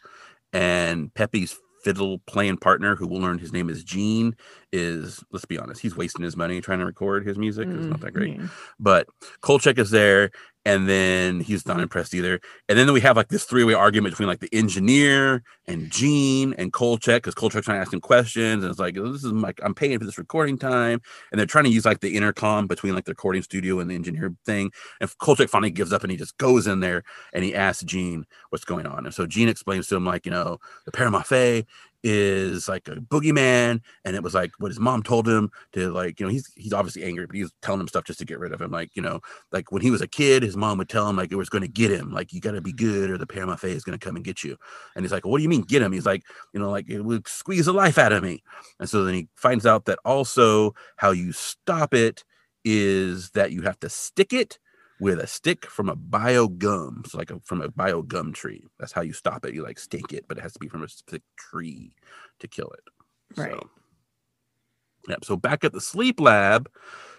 and Pepe's fiddle playing partner, who we'll learn his name is Gene, is let's be honest, he's wasting his money trying to record his music. It's not that great. Mm, but Kolchak is there, and then he's not impressed either. And then we have like this three-way argument between like the engineer and Gene and Kolchak because Kolchak's trying to ask him questions, and it's like this is like I'm paying for this recording time, and they're trying to use like the intercom between like the recording studio and the engineer thing. And Kolchak finally gives up and he just goes in there and he asks Gene what's going on. And so Gene explains to him like you know the Paramafe is like a boogeyman and it was like what his mom told him to like you know he's he's obviously angry but he's telling him stuff just to get rid of him like you know like when he was a kid, his mom would tell him like it was going to get him, like you got to be good or the Paramafe is going to come and get you. And he's like, what do you mean get him? He's like, you know, like it would squeeze the life out of me. And so then he finds out that also how you stop it is that you have to stick it with a stick from a bayou gum, so like a, from a bayou gum tree. That's how you stop it. You like stake it, but it has to be from a specific tree to kill it. Right. So, yep. So back at the sleep lab,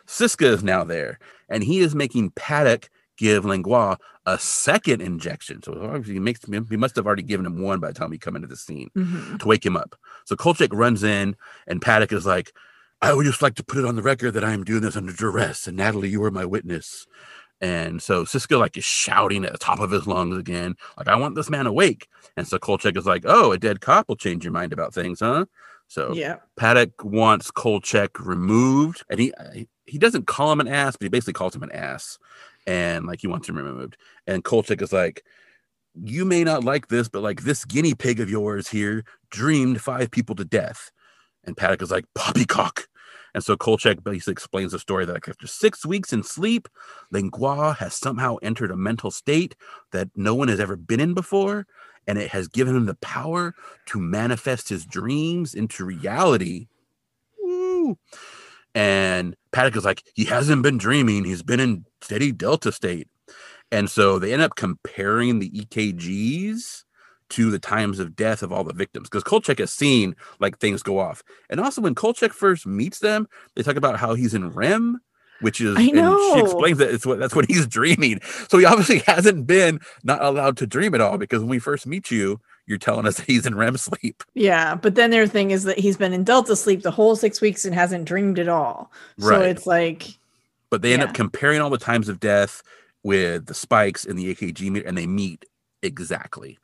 Siska is now there, and he is making Paddock give Langlois a second injection. So obviously he makes he must have already given him one by the time he come into the scene mhm. to wake him up. So Kolchak runs in, and Paddock is like, I would just like to put it on the record that I am doing this under duress, and Natalie, you are my witness. And so Siska like is shouting at the top of his lungs again, like I want this man awake. And so Kolchak is like, "Oh, a dead cop will change your mind about things, huh?" So Yeah. Paddock wants Kolchak removed, and he uh, he doesn't call him an ass, but he basically calls him an ass, and like he wants him removed. And Kolchak is like, "You may not like this, but like this guinea pig of yours here dreamed five people to death." And Paddock is like, "Poppycock." And so Kolchak basically explains the story that like, after six weeks in sleep, Langlois has somehow entered a mental state that no one has ever been in before, and it has given him the power to manifest his dreams into reality. Woo. And Paddock is like, he hasn't been dreaming, he's been in steady delta state. And so they end up comparing the EKGs to the times of death of all the victims because Kolchak has seen like things go off. And also when Kolchak first meets them, they talk about how he's in REM which is I and know. she explains that it's what that's what he's dreaming. So he obviously hasn't been not allowed to dream at all because when we first meet you, you're telling us that he's in REM sleep. Yeah, but then their thing is that he's been in Delta sleep the whole six weeks and hasn't dreamed at all. So Right. it's like, But they end Yeah. up comparing all the times of death with the spikes in the AKG meter, and they meet exactly.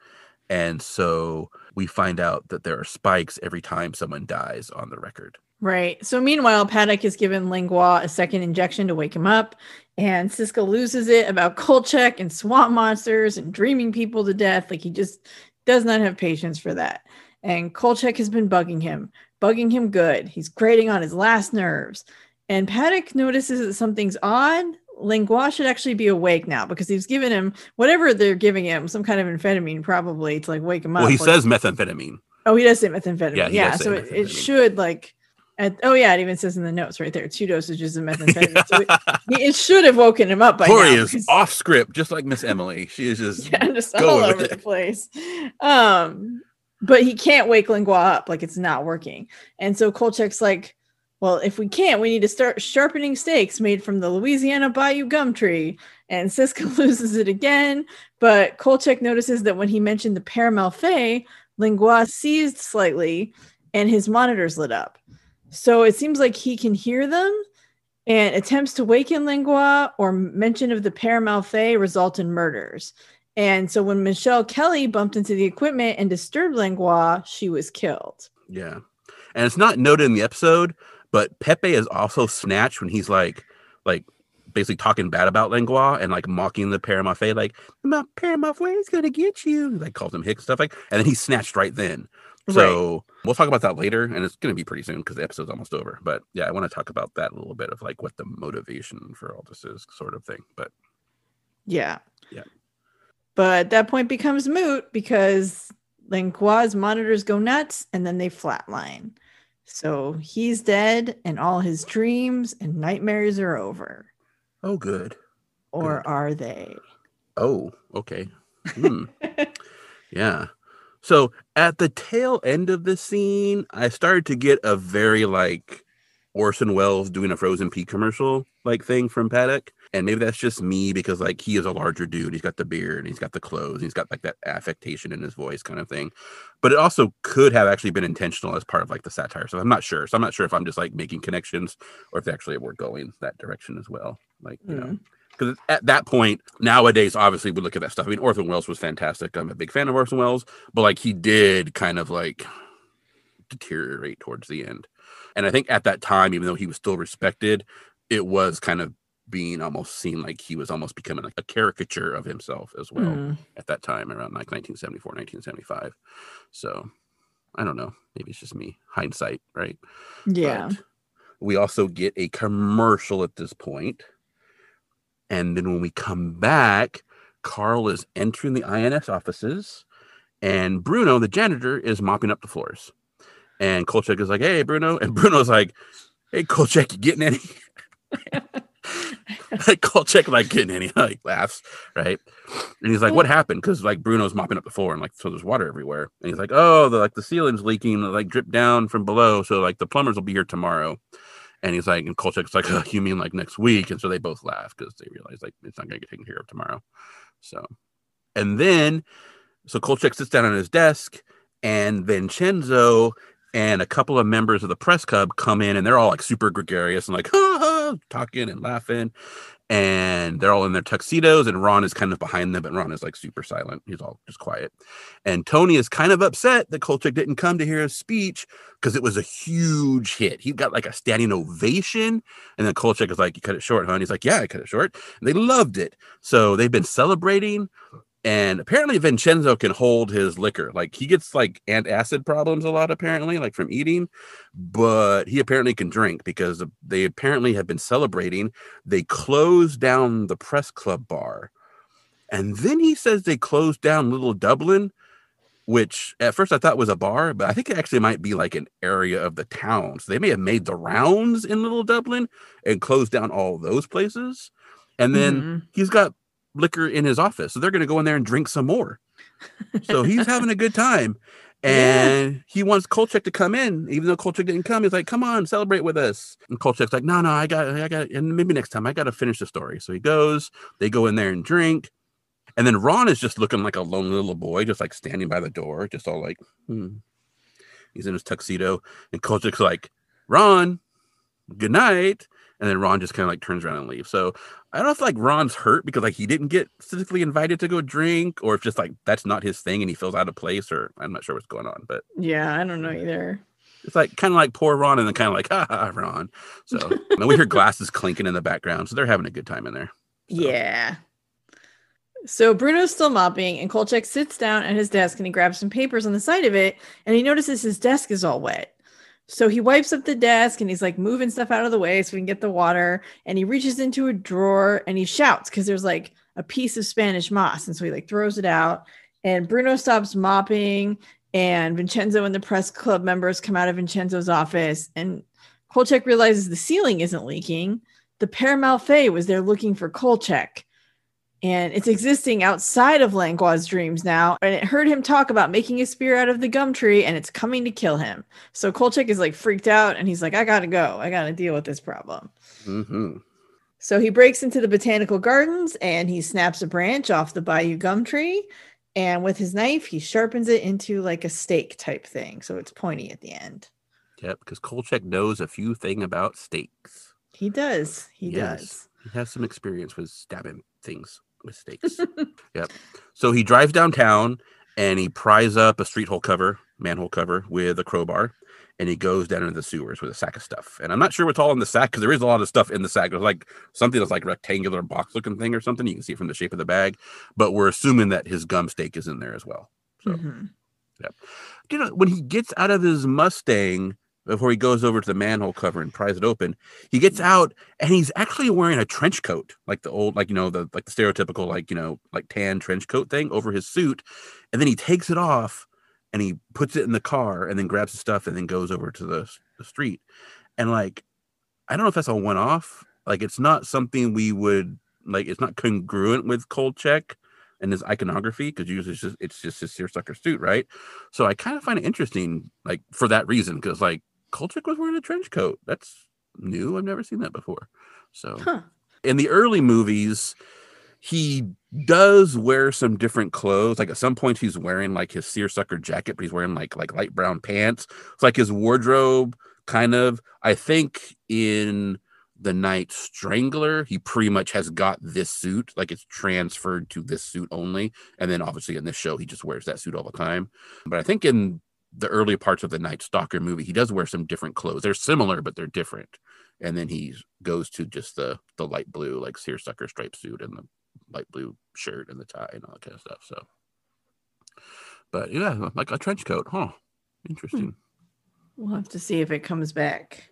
And so we find out that there are spikes every time someone dies on the record. right. So meanwhile, Paddock is given Langlois a second injection to wake him up, and Siska loses it about Kolchak and swamp monsters and dreaming people to death. Like he just does not have patience for that. And Kolchak has been bugging him, bugging him good. He's grating on his last nerves. And Paddock notices that something's odd. Langlois should actually be awake now because he's given him whatever they're giving him, some kind of amphetamine, probably to like wake him up. Well, he like- says methamphetamine. Oh, he does say methamphetamine. Yeah, Yeah, so it, it should like. At, oh yeah, it even says in the notes right there, two dosages of methamphetamine. so it, it should have woken him up by Tori now. is off script, just like Miss Emily. She is just yeah, just all with over it. the place. Um, but he can't wake Langlois up, like it's not working. And so Kolchak's like, well, if we can't, we need to start sharpening stakes made from the Louisiana Bayou gum tree. And Siska loses it again, but Kolchak notices that when he mentioned the Père Malfait, Langlois seized slightly and his monitors lit up. So it seems like he can hear them and attempts to waken Langlois or mention of the Père Malfait result in murders. And so when Michelle Kelly bumped into the equipment and disturbed Langlois, she was killed. Yeah. And it's not noted in the episode, but Pepe is also snatched when he's like like basically talking bad about Langlois and like mocking the Paramafe, like my Paramafe is gonna get you. Like calls him Hick stuff like and then he's snatched right then. So we'll talk about that later, and it's gonna be pretty soon because the episode's almost over. But yeah, I want to talk about that a little bit of like what the motivation for all this is, sort of thing. But Yeah. Yeah. But that point becomes moot because Langlois's monitors go nuts and then they flatline. So he's dead and all his dreams and nightmares are over. oh good. Or Good. are they? Oh, okay. Hmm. Yeah. So at the tail end of the scene, I started to get a very like Orson Welles doing a Frozen Peak commercial like thing from Paddock. And maybe that's just me because like he is a larger dude. He's got the beard and he's got the clothes. He's got like that affectation in his voice kind of thing. But it also could have actually been intentional as part of like the satire. So I'm not sure. So I'm not sure if I'm just like making connections or if they actually were going that direction as well. Like, you know Mm. because at that point nowadays obviously we look at that stuff i mean orson welles was fantastic i'm a big fan of orson welles but like he did kind of like deteriorate towards the end and i think at that time even though he was still respected it was kind of being almost seen like he was almost becoming like a caricature of himself as well Mm. at that time around like 1974 1975 so i don't know maybe it's just me hindsight right Yeah. but we also get a commercial at this. And then when we come back, Carl is entering the INS offices, and Bruno, the janitor, is mopping up the floors. And Kolchak is like, Hey, Bruno. And Bruno's like, Hey, Kolchak, you getting any? like Kolchak, like getting any? Like laughs, right? And he's like, What happened? Because like Bruno's mopping up the floor and like so there's water everywhere. And he's like, Oh, the like the ceiling's leaking, like drip down from below. So like the plumbers will be here tomorrow. And he's like, and Kolchak's like, oh, you mean like next week? And so they both laugh because they realize like it's not gonna get taken care of tomorrow. So, and then so Kolchak sits down at his desk, and Vincenzo and a couple of members of the press club come in, and they're all like super gregarious and like talking and laughing, and they're all in their tuxedos, and Ron is kind of behind them, but Ron is like super silent. He's all just quiet, and Tony is kind of upset that Kolchak didn't come to hear his speech because it was a huge hit. He got like a standing ovation, and then Kolchak is like, "You cut it short, huh?" And he's like, "Yeah, I cut it short." And they loved it, so they've been celebrating. And apparently, Vincenzo can hold his liquor. Like he gets like antacid problems a lot, apparently, like from eating. But he apparently can drink because they apparently have been celebrating. They closed down the press club bar, and then he says they closed down Little Dublin, which at first I thought was a bar, but I think it actually might be like an area of the town. So they may have made the rounds in Little Dublin and closed down all those places. And then Mhm. he's got liquor in his office. So they're going to go in there and drink some more. So he's having a good time. And he wants Kolchak to come in, even though Kolchak didn't come. He's like, "Come on, celebrate with us." And Kolchak's like, "No, no, I got, I got, and maybe next time I got to finish the story." So he goes. They go in there and drink, and then Ron is just looking like a lonely little boy, just like standing by the door, just all like, hmm. He's in his tuxedo, and Kolchak's like, "Ron, good night." And then Ron just kind of like turns around and leaves. So I don't know if like Ron's hurt because like he didn't get specifically invited to go drink, or if just like that's not his thing and he feels out of place, or I'm not sure what's going on. But yeah, I don't know either. It's like kind of like poor Ron, and then kind of like ha ha Ron. So and we hear glasses clinking in the background, so they're having a good time in there. So. Yeah. So Bruno's still mopping, and Kolchak sits down at his desk and he grabs some papers on the side of it, and he notices his desk is all wet. So he wipes up the desk and he's like moving stuff out of the way so we can get the water. And he reaches into a drawer and he shouts because there's like a piece of Spanish moss. And so he like throws it out. And Bruno stops mopping. And Vincenzo and the press club members come out of Vincenzo's office. And Kolchak realizes the ceiling isn't leaking. The Père Malfait was there looking for Kolchak and it's existing outside of Langlois' dreams now. And it heard him talk about making a spear out of the gum tree, and it's coming to kill him. So Kolchak is like freaked out, and he's like, "I gotta go. I gotta deal with this problem." Mm-hmm. So he breaks into the botanical gardens and he snaps a branch off the bayou gum tree, and with his knife, he sharpens it into like a stake type thing, so it's pointy at the end. Yep, because Kolchak knows a few thing about stakes. He does. He yes. does. He has some experience with stabbing things mistakes. yep. So he drives downtown and he pries up a street hole cover, manhole cover with a crowbar, and he goes down into the sewers with a sack of stuff. And I'm not sure what's all in the sack because there is a lot of stuff in the sack. There's like something that's like rectangular box looking thing or something. You can see it from the shape of the bag, but we're assuming that his gum stake is in there as well. So, mm-hmm. yep. You know, when he gets out of his Mustang, before he goes over to the manhole cover and pries it open. He gets out and he's actually wearing a trench coat, like the old, like you know, the like the stereotypical, like you know, like tan trench coat thing over his suit. And then he takes it off and he puts it in the car and then grabs the stuff and then goes over to the, the street. And like, I don't know if that's a one off. Like, it's not something we would like. It's not congruent with Kolchak and his iconography because usually it's just it's just his seersucker suit, right? So I kind of find it interesting, like for that reason, because like Kolchak was wearing a trench coat. That's new. I've never seen that before. So huh. in the early movies, he does wear some different clothes. Like at some point, he's wearing like his seersucker jacket, but he's wearing like like light brown pants. It's like his wardrobe kind of. I think in the Night Strangler, he pretty much has got this suit, like it's transferred to this suit only. And then obviously in this show, he just wears that suit all the time. But I think in the early parts of the Night Stalker movie, he does wear some different clothes. They're similar, but they're different. And then he goes to just the the light blue, like seersucker striped suit and the light blue shirt and the tie and all that kind of stuff. So, but yeah, like a trench coat, huh? Interesting. Hmm. We'll have to see if it comes back.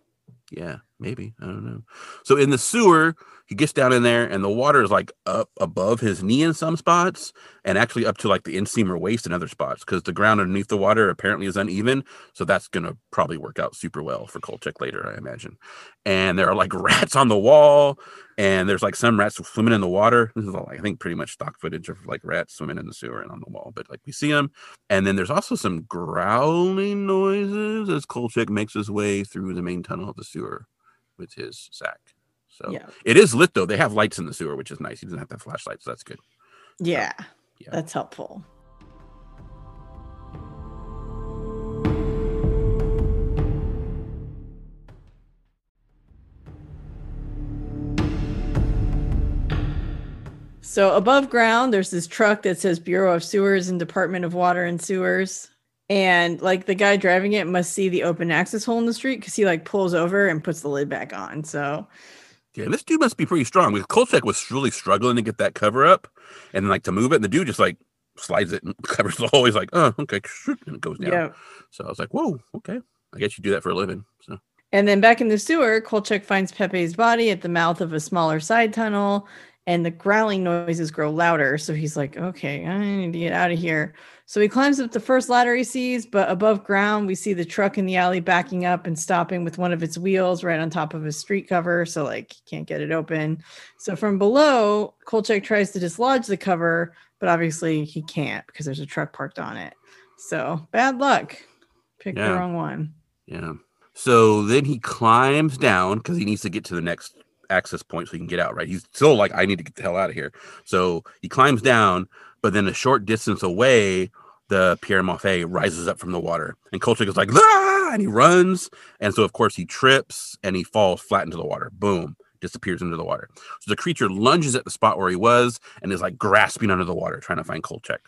Yeah, maybe. I don't know. So in the sewer, he gets down in there and the water is like up above his knee in some spots and actually up to like the inseam or waist in other spots because the ground underneath the water apparently is uneven. So that's going to probably work out super well for Kolchak later, I imagine. And there are like rats on the wall and there's like some rats swimming in the water. This is all, I think, pretty much stock footage of like rats swimming in the sewer and on the wall, but like we see them. And then there's also some growling noises as Kolchak makes his way through the main tunnel of the sewer with his sack. So yeah. it is lit though. They have lights in the sewer, which is nice. He doesn't have to have flashlights, so that's good. Yeah, so, yeah. That's helpful. So above ground, there's this truck that says Bureau of Sewers and Department of Water and Sewers. And like the guy driving it must see the open access hole in the street because he like pulls over and puts the lid back on. So yeah, this dude must be pretty strong because Kolchak was really struggling to get that cover up and like to move it. And the dude just like slides it and covers the hole. He's like, oh, okay. And it goes down. Yeah. So I was like, whoa, okay. I guess you do that for a living. So. And then back in the sewer, Kolchak finds Pepe's body at the mouth of a smaller side tunnel. and the growling noises grow louder. So he's like, okay, I need to get out of here. So he climbs up the first ladder he sees, but above ground, we see the truck in the alley backing up and stopping with one of its wheels right on top of a street cover. So, like, he can't get it open. So, from below, Kolchak tries to dislodge the cover, but obviously he can't because there's a truck parked on it. So, bad luck. Picked Yeah. the wrong one. Yeah. So then he climbs down because he needs to get to the next access point so he can get out, right? He's still like, I need to get the hell out of here. So he climbs down, but then a short distance away, the Père Malfait rises up from the water. And Kolchak is like, ah! and he runs. And so, of course, he trips and he falls flat into the water. Boom. Disappears into the water. So the creature lunges at the spot where he was and is like grasping under the water, trying to find Kolchak.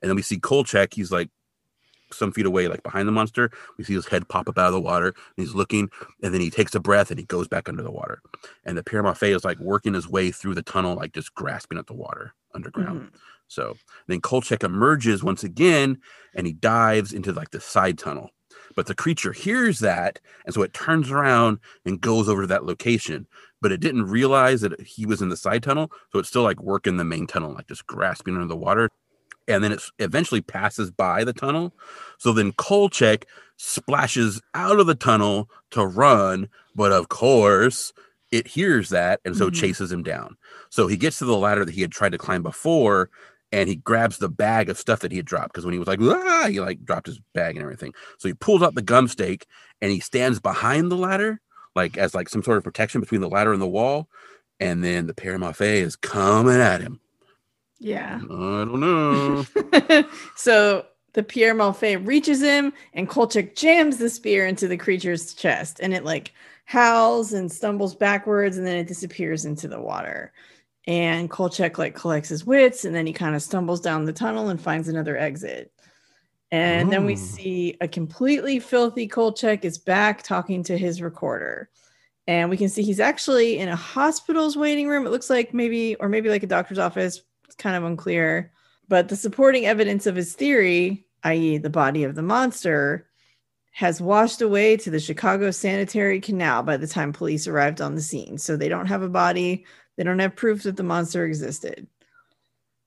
And then we see Kolchak, he's like some feet away, like behind the monster. We see his head pop up out of the water and he's looking, and then he takes a breath and he goes back under the water. And the Père Malfait is like working his way through the tunnel, like just grasping at the water underground. Mhm. So then Kolchak emerges once again and he dives into like the side tunnel. But the creature hears that, and so it turns around and goes over to that location. But it didn't realize that he was in the side tunnel, so it's still like working the main tunnel, like just grasping under the water. And then it eventually passes by the tunnel. So then Kolchak splashes out of the tunnel to run, but of course it hears that and so Mhm. chases him down. So he gets to the ladder that he had tried to climb before and he grabs the bag of stuff that he had dropped because when he was like, ah, he like dropped his bag and everything. So he pulls out the gum stake and he stands behind the ladder, like as like some sort of protection between the ladder and the wall. And then the Paramafe is coming at him. Yeah. I don't know. so the Père Malfait reaches him, and Kolchak jams the spear into the creature's chest, and it like howls and stumbles backwards, and then it disappears into the water. And Kolchak like collects his wits, and then he kind of stumbles down the tunnel and finds another exit. And then we see a completely filthy Kolchak is back talking to his recorder. And we can see he's actually in a hospital's waiting room. It looks like maybe, or maybe like a doctor's office. It's kind of unclear. But the supporting evidence of his theory, i.e., the body of the monster, has washed away to the Chicago Sanitary Canal by the time police arrived on the scene. So they don't have a body, they don't have proof that the monster existed.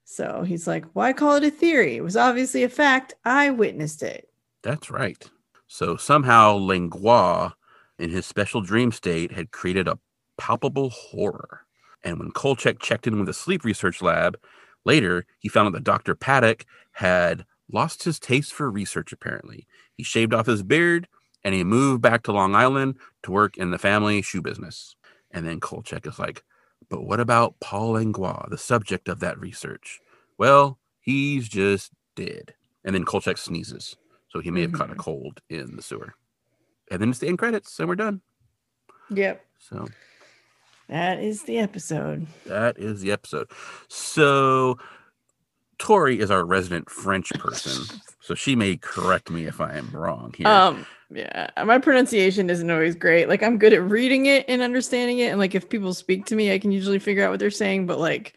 So he's like, why call it a theory? It was obviously a fact. I witnessed it. That's right. So somehow Langlois, in his special dream state, had created a palpable horror. And when Kolchak checked in with the sleep research lab, later he found that Dr. Paddock had lost his taste for research, apparently. He shaved off his beard and he moved back to Long Island to work in the family shoe business. And then Kolchak is like, but what about Paul Langlois, the subject of that research? Well, he's just dead. And then Kolchak sneezes. So he may have caught a Mhm. cold in the sewer. And then it's the end credits, and we're done. Yep. So That is the episode. that is the episode. So Tori is our resident French person. So she may correct me if I am wrong here. Um, yeah, uh, my pronunciation isn't always great. Like I'm good at reading it and understanding it, and like if people speak to me, I can usually figure out what they're saying. But like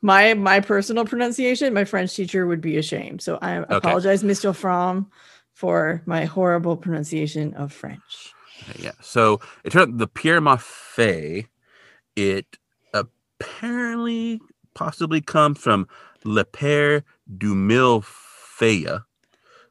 my my personal pronunciation, my French teacher would be ashamed. So I apologize, Mr. from for my horrible pronunciation of French. Okay, yeah. So it turned out the Père Malfait, it apparently possibly comes from Le Père du Mille Feuilles,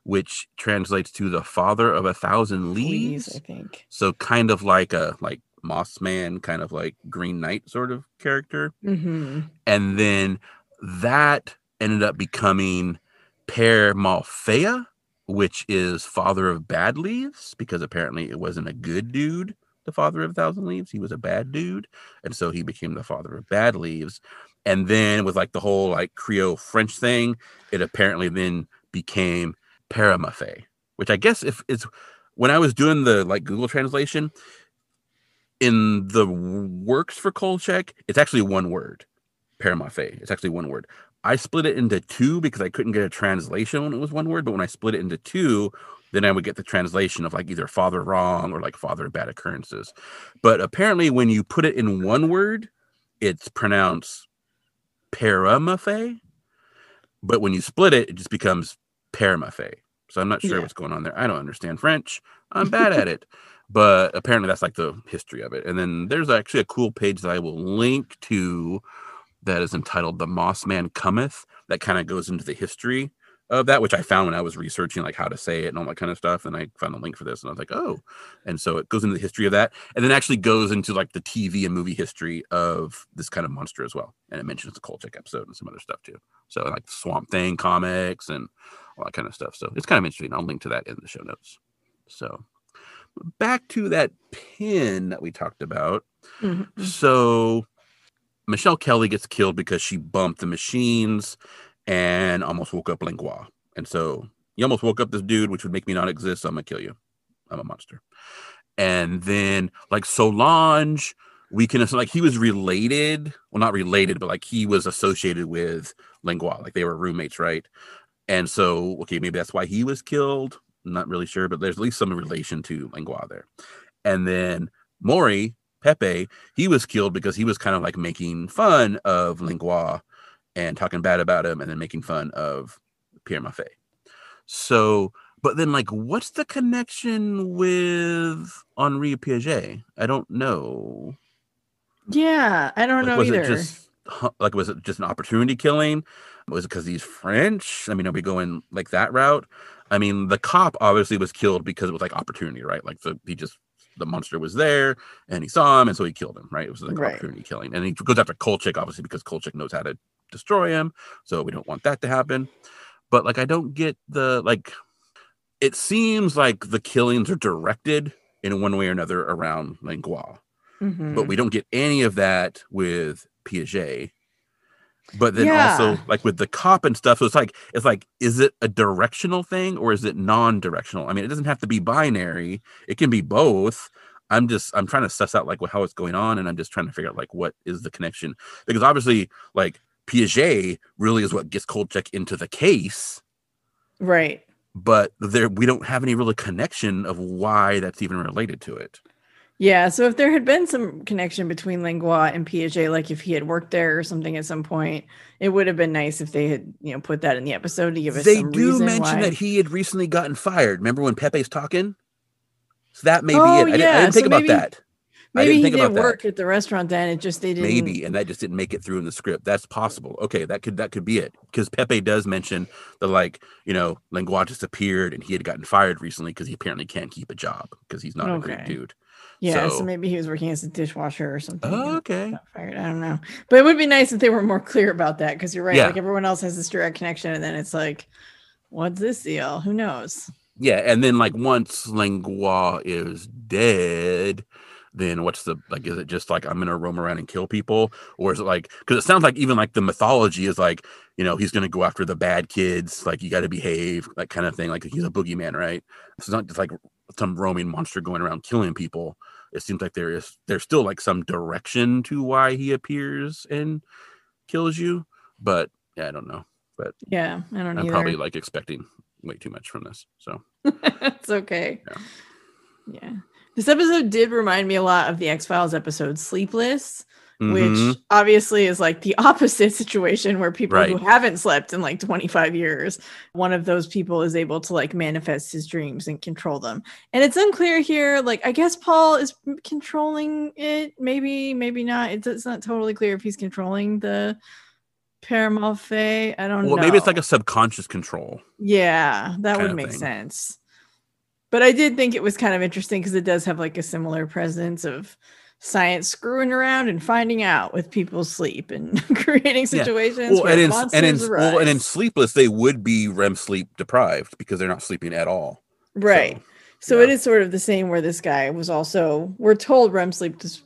which translates to the father of a thousand leaves. Please, I think. So kind of like a like Moss Man, kind of like Green Knight sort of character. hmm And then that ended up becoming Père Malfait, which is father of bad leaves, because apparently it wasn't a good dude, the father of a thousand leaves. He was a bad dude. And so he became the father of bad leaves. And then with like the whole like Creole French thing, it apparently then became Paramafe, which I guess if it's when I was doing the like Google translation in the works for Kolchak, it's actually one word. Paramafe. It's actually one word. I split it into two because I couldn't get a translation when it was one word, but when I split it into two, then I would get the translation of like either father wrong or like father bad occurrences. But apparently, when you put it in one word, it's pronounced paramafe. But when you split it, it just becomes paramafe. So I'm not sure Yeah. what's going on there. I don't understand French. I'm bad at it. But apparently, that's like the history of it. And then there's actually a cool page that I will link to that is entitled "The Moss Man Cometh." That kind of goes into the history of that, which I found when I was researching like how to say it and all that kind of stuff. And I found a link for this, and I was like, oh, and so it goes into the history of that, and then actually goes into like the TV and movie history of this kind of monster as well. And it mentions the Kolchak episode and some other stuff too. So like Swamp Thing comics and all that kind of stuff. So it's kind of interesting. I'll link to that in the show notes. So back to that pin that we talked about. Mhm. So Michelle Kelly gets killed because she bumped the machines and almost woke up Langlois. And so you almost woke up this dude, which would make me not exist. So I'm gonna kill you. I'm a monster. And then like Solange, we can like he was related, well, not related, but like he was associated with Langlois, like they were roommates, right? And so, okay, maybe that's why he was killed. I'm not really sure, but there's at least some relation to Langlois there. And then Maury, Pepe, he was killed because he was kind of like making fun of Langlois and talking bad about him and then making fun of Père Malfait. So, but then like what's the connection with Henri Piaget? I don't know. Yeah, I don't Like, know was either. it just like was it just an opportunity killing? Was it because he's French? I mean, are we going like that route? I mean, the cop obviously was killed because it was like opportunity, right? Like so he just the monster was there and he saw him and so he killed him, right? It was like Right. opportunity killing. And he goes after Kolchak, obviously, because Kolchak knows how to destroy him. So we don't want that to happen. But like I don't get the like it seems like the killings are directed in one way or another around Langlois Mhm. but we don't get any of that with Piaget. But then Yeah. also like with the cop and stuff, so it's like it's like is it a directional thing or is it non-directional? I mean, it doesn't have to be binary; it can be both. I'm just I'm trying to suss out like what how it's going on, and I'm just trying to figure out like what is the connection because obviously like Piaget really is what gets Kolchak into the case, right. but there we don't have any real connection of why that's even related to it. Yeah, so if there had been some connection between Langlois and Piaget, like if he had worked there or something at some point, it would have been nice if they had, you know, put that in the episode to give us they do mention why. that he had recently gotten fired. Remember when Pepe's talking? So that may Oh, be it. I, didn't, I yeah, didn't think so about maybe- that. Maybe he think didn't work that. at the restaurant then. It just they didn't. Maybe, and that just didn't make it through in the script. That's possible. Okay, that could that could be it. Because Pepe does mention the like, you know, Langlois disappeared and he had gotten fired recently because he apparently can't keep a job because he's not a great dude. Yeah, so, so- maybe he was working as a dishwasher or something. okay. fired. I don't know, but it would be nice if they were more clear about that because you're right. Yeah. Like everyone else has this direct connection, and then it's like, what's this deal? Who knows? Yeah, and then like once Langlois is dead, then what's the like? Is it just like I'm gonna roam around and kill people, or is it like because it sounds like even like the mythology is like you know he's gonna go after the bad kids, like you got to behave, that kind of thing. Like he's a boogeyman, right? so It's not just like some roaming monster going around killing people. It seems like there is there's still like some direction to why he appears and kills you, but yeah, I don't know. But Yeah, I don't know. I'm either. probably like expecting way too much from this, so. it's okay. Yeah. Yeah. This episode did remind me a lot of the X Files episode Sleepless, Mhm. which obviously is like the opposite situation where people who haven't slept in like 25 years, one of those people is able to like manifest his dreams and control them. And it's unclear here. Like, I guess Paul is controlling it. Maybe, maybe not. It's, it's not totally clear if he's controlling the Père Malfait. I don't know. Well, maybe it's like a subconscious control. Yeah, that would make thing. sense. But I did think it was kind of interesting because it does have like a similar presence of science screwing around and finding out with people's sleep and creating Yeah. situations Well, where and in and in well, and in sleepless, they would be REM sleep deprived because they're not sleeping at all. right. So, So yeah. it is sort of the same where this guy was also we're told REM sleep dis-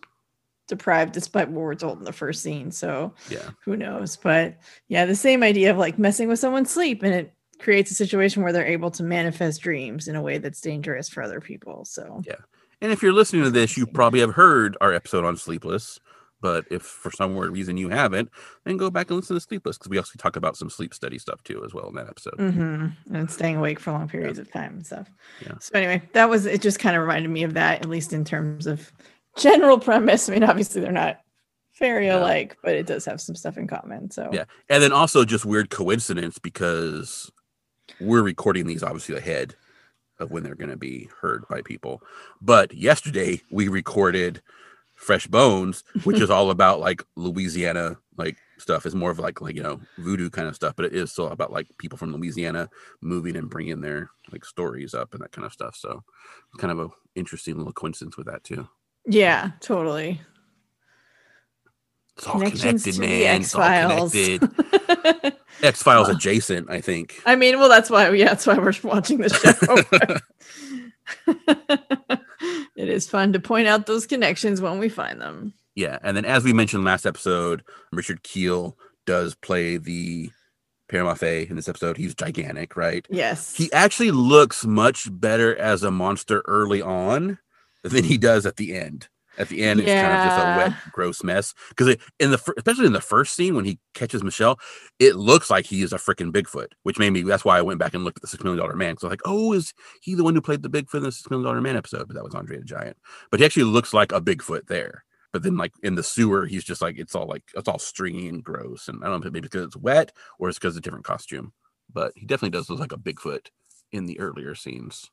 deprived despite what we're told in the first scene. So yeah, who knows? But yeah, the same idea of like messing with someone's sleep and it creates a situation where they're able to manifest dreams in a way that's dangerous for other people. So yeah. and if you're listening to this, you probably have heard our episode on sleepless. But if for some weird reason you haven't, then go back and listen to sleepless because we also talk about some sleep study stuff too as well in that episode. hmm and staying awake for long periods of time and stuff. Yeah. So anyway, that was it. Just kind of reminded me of that, at least in terms of general premise. I mean, obviously they're not fairy Yeah. alike, but it does have some stuff in common. So Yeah. And then also just weird coincidence because we're recording these obviously ahead of when they're going to be heard by people. But yesterday we recorded Fresh Bones, which is all about like Louisiana like stuff is more of like like you know voodoo kind of stuff, but it is still about like people from Louisiana moving and bringing their like stories up and that kind of stuff. So kind of a interesting little coincidence with that too. Yeah, totally. Oh, it's all connected, to the man. It's all X-Files. connected. X Files adjacent, I think. I mean, well, that's why. Yeah, that's why we're watching this show. it is fun to point out those connections when we find them. Yeah, and then as we mentioned last episode, Richard Kiel does play the Père Malfait in this episode. He's gigantic, right? Yes. He actually looks much better as a monster early on than he does at the end. At the end, it's kind of just a wet, gross mess. Because in the especially in the first scene when he catches Michelle, it looks like he is a freaking Bigfoot, which made me. That's why I went back and looked at the Six Million Dollar Man. Because I was like, oh, is he the one who played the Bigfoot in the Six Million Dollar Man episode? But that was Andre the Giant. But he actually looks like a Bigfoot there. But then, like in the sewer, he's just like it's all like it's all stringy and gross. And I don't know if maybe because it's wet or it's because of a different costume. But he definitely does look like a Bigfoot in the earlier scenes.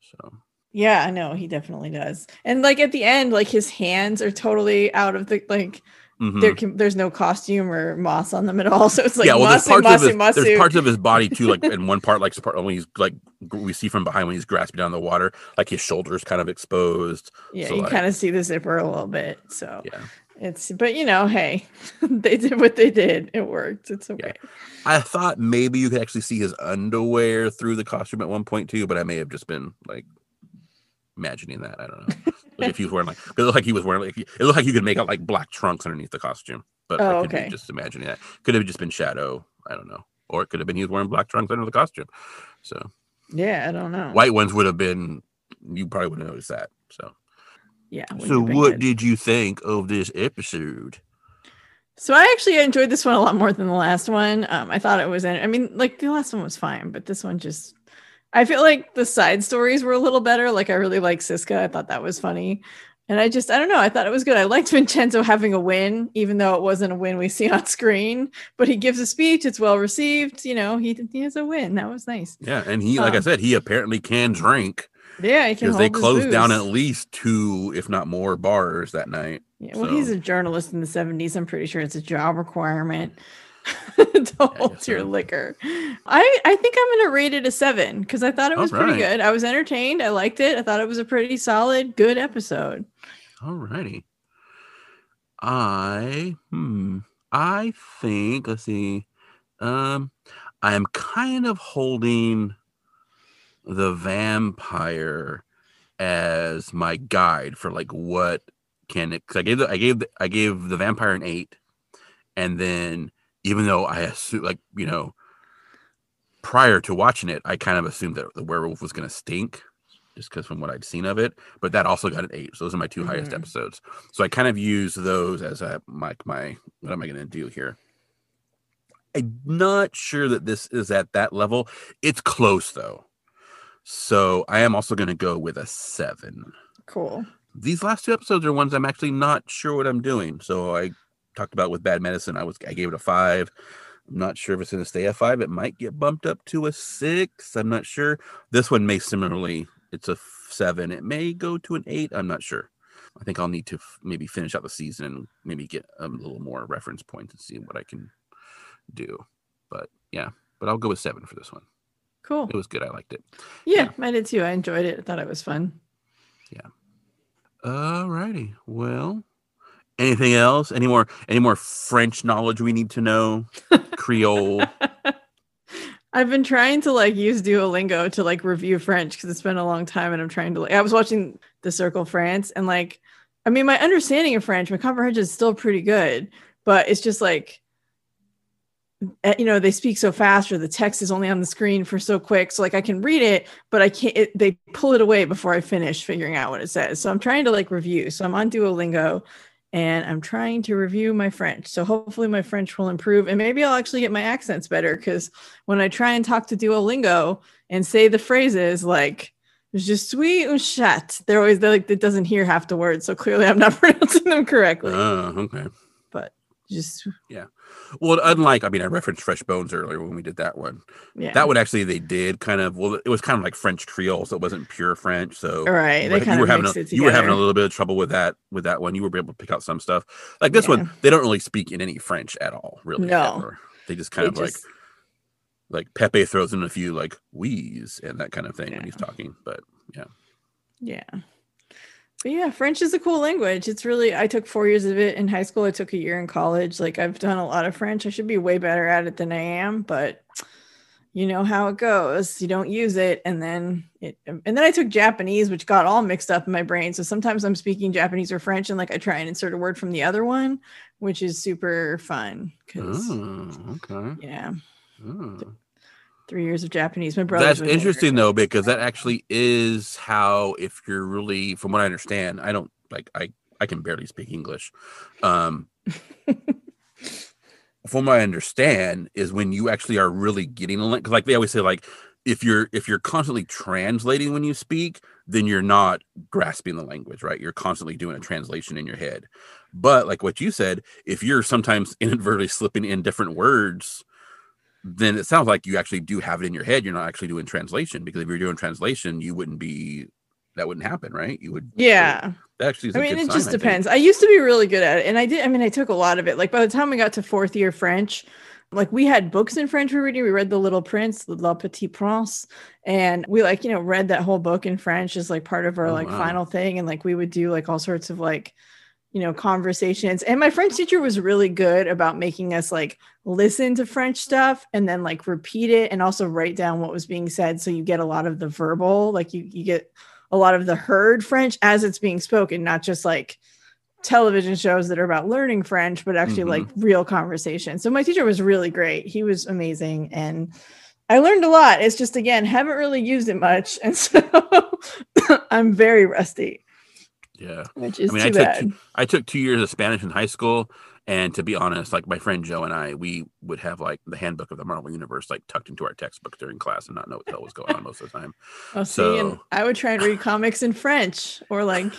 So Yeah, I know he definitely does. And like at the end, like his hands are totally out of the like. mhm. There can there's no costume or moss on them at all. So it's like yeah, well, there's parts of his there's parts of his body too, like in one part, like when he's like we see from behind when he's grasping down the water, like his shoulders kind of exposed. yeah, so, you like- kind of see the zipper a little bit. So Yeah, it's but you know, hey, they did what they did. It worked. It's okay. I thought maybe you could actually see his underwear through the costume at one point too, but I may have just been like imagining that. I don't know. like if he was wearing like, 'cause it looked like he was wearing like it looked like you could make out like black trunks underneath the costume, but I Oh, could be okay. just imagining that. Could have just been shadow. I don't know, or it could have been he was wearing black trunks under the costume. So Yeah, I don't know. white ones would have been you probably would have noticed that. So. Yeah. So, what good. did you think of this episode? So I actually enjoyed this one a lot more than the last one. Um, I thought it was. I mean, like the last one was fine, but this one just. I feel like the side stories were a little better. Like I really like Siska. I thought that was funny, and I just I don't know. I thought it was good. I liked Vincenzo having a win, even though it wasn't a win we see on screen. But he gives a speech. It's well received. You know, he he has a win. That was nice. Yeah, and he, like I Um, said, he apparently can drink Yeah, he can. because they closed down at least two, if not more, bars that night. Yeah, well, he's a journalist in the 70s. I'm pretty sure it's a job requirement to hold your liquor. I, I think I'm going to rate it a seven because I thought it was pretty good. I was entertained. I liked it. I thought it was a pretty solid, good episode. All righty. I hmm. I think let's see. Um, I am kind of holding the vampire as my guide for like what can it. Cause I gave the I gave the, I gave the vampire an eight, and then even though I assume like you know prior to watching it, I kind of assumed that the werewolf was gonna stink just because from what I'd seen of it. But that also got an eight. So those are my 2 highest Mhm. episodes. So I kind of use those as a my my what am I gonna do here? I'm not sure that this is at that level. It's close though. So I am also gonna go with a seven. Cool. These last two episodes are ones I'm actually not sure what I'm doing. So I talked about with bad medicine. I was I gave it a five. I'm not sure if it's gonna stay a five. It might get bumped up to a six. I'm not sure. This one may similarly. It's a seven. It may go to an eight. I'm not sure. I think I'll need to f- maybe finish out the season and maybe get a little more reference points and see what I can do. But yeah, but I'll go with seven for this one. Cool. It was good. I liked it. Yeah, I did too. I enjoyed it. I thought it was fun. Yeah. All righty. Well, anything else? Any more? Any more French knowledge we need to know? Creole. I've been trying to like use Duolingo to like review French because it's been a long time and I'm trying to like I was watching The Circle France and like I mean my understanding of French, my comprehension is still pretty good, but it's just like eh, you know they speak so fast or the text is only on the screen for so quick so like i can read it but i can't it, they pull it away before i finish figuring out what it says so i'm trying to like review so i'm on duolingo and i'm trying to review my french so hopefully my french will improve and maybe i'll actually get my accents better because when i try and talk to duolingo and say the phrases like je suis un chat they're always they're like it doesn't hear half the words so clearly i'm not pronouncing them correctly Oh, okay. Just Well, unlike I mean, I referenced Fresh Bones earlier when we did that one. yeah. That one actually they did kind of well, it was kind of like French Creole, so it wasn't pure French. So All right. you They kind you were having a, you were having a little bit of trouble with that with that one. You were able to pick out some stuff. Like this Yeah. one, they don't really speak in any French at all, really. No. ever. They just kind They of like just- like Pepe throws in a few like wheeze and that kind of thing when he's talking. But yeah Yeah. But yeah, French is a cool language. It's really I took 4 years of it in high school. I took a year in college. Like I've done a lot of French. I should be way better at it than I am, but you know how it goes. You don't use it and then it and then I took Japanese which got all mixed up in my brain. So sometimes I'm speaking Japanese or French and like I try and insert a word from the other one, which is super fun cuz oh, okay. yeah, Oh. 3 years of Japanese. My brother That's interesting though, because that actually is how if you're really from what I understand, I don't like I I can barely speak English. Um from what I understand is when you actually are really getting a link like they always say like if you're if you're constantly translating when you speak, then you're not grasping the language, right? You're constantly doing a translation in your head. But like what you said, if you're sometimes inadvertently slipping in different words, then it sounds like you actually do have it in your head. You're not actually doing translation because if you're doing translation, you wouldn't be that wouldn't happen, right? You would Yeah. that actually is I mean, it sign, just I depends. I used to be really good at it, and I did. I mean, I took a lot of it. Like by the time we got to fourth year French, like we had books in French we were reading. We read The Little Prince, La Petite Prince, and we like you know read that whole book in French as like part of our Oh, like wow. final thing, and like we would do like all sorts of like you know conversations. And my French teacher was really good about making us like listen to French stuff and then like repeat it and also write down what was being said, so you get a lot of the verbal, like you you get a lot of the heard French as it's being spoken, not just like television shows that are about learning French, but actually Mhm. like real conversation. So my teacher was really great. He was amazing. And I learned a lot. It's just, again, haven't really used it much. And so I'm very rusty, Yeah. which is I mean, too I took bad. I took two years of Spanish in high school, and to be honest, like my friend Joe and I, we would have like the handbook of the Marvel Universe like tucked into our textbook during class and not know what the hell was going on most of the time. Oh, see, and so- I would try and read comics in French or like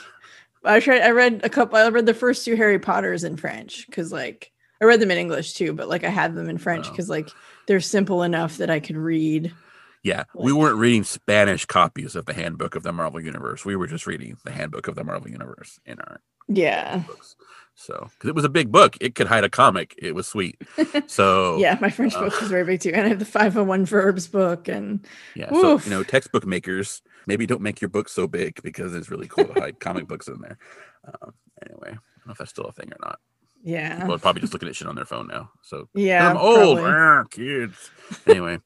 I tried. I read a couple. I read the first two Harry Potters in French because like I read them in English too, but like I had them in French Oh. because like they're simple enough that I could read. Yeah, we weren't reading Spanish copies of the handbook of the Marvel Universe. We were just reading the handbook of the Marvel Universe in our Yeah, books. So, because it was a big book, it could hide a comic. It was sweet. So, yeah. My French uh, book was very big too, and I have the five hundred one verbs book, and Yeah. So, you know, textbook makers, maybe don't make your book so big because it's really cool to hide comic books in there. Um, anyway, I don't know if that's still a thing or not. Yeah, People are probably just looking at shit on their phone now. So, yeah. I'm old. probably. Ah, kids. Anyway,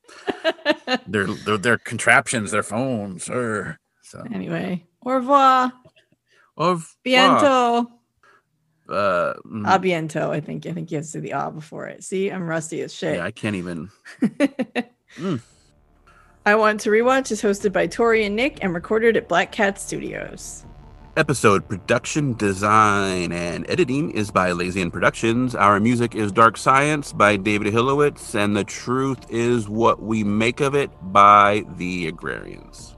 they're, they're, they're contraptions, they're phones. Sir. So, anyway, au revoir, of bientôt, Uh, mm, a bientôt. I think. I think you have to say the ah before it. See, I'm rusty as shit. yeah, I can't even. Mm. I Want to Rewatch is hosted by Tori and Nick and recorded at Black Cat Studios. Episode production, design, and editing is by Lazy and Productions. Our music is Dark Science by David Hilowitz, and The Truth is What We Make of It by The Agrarians.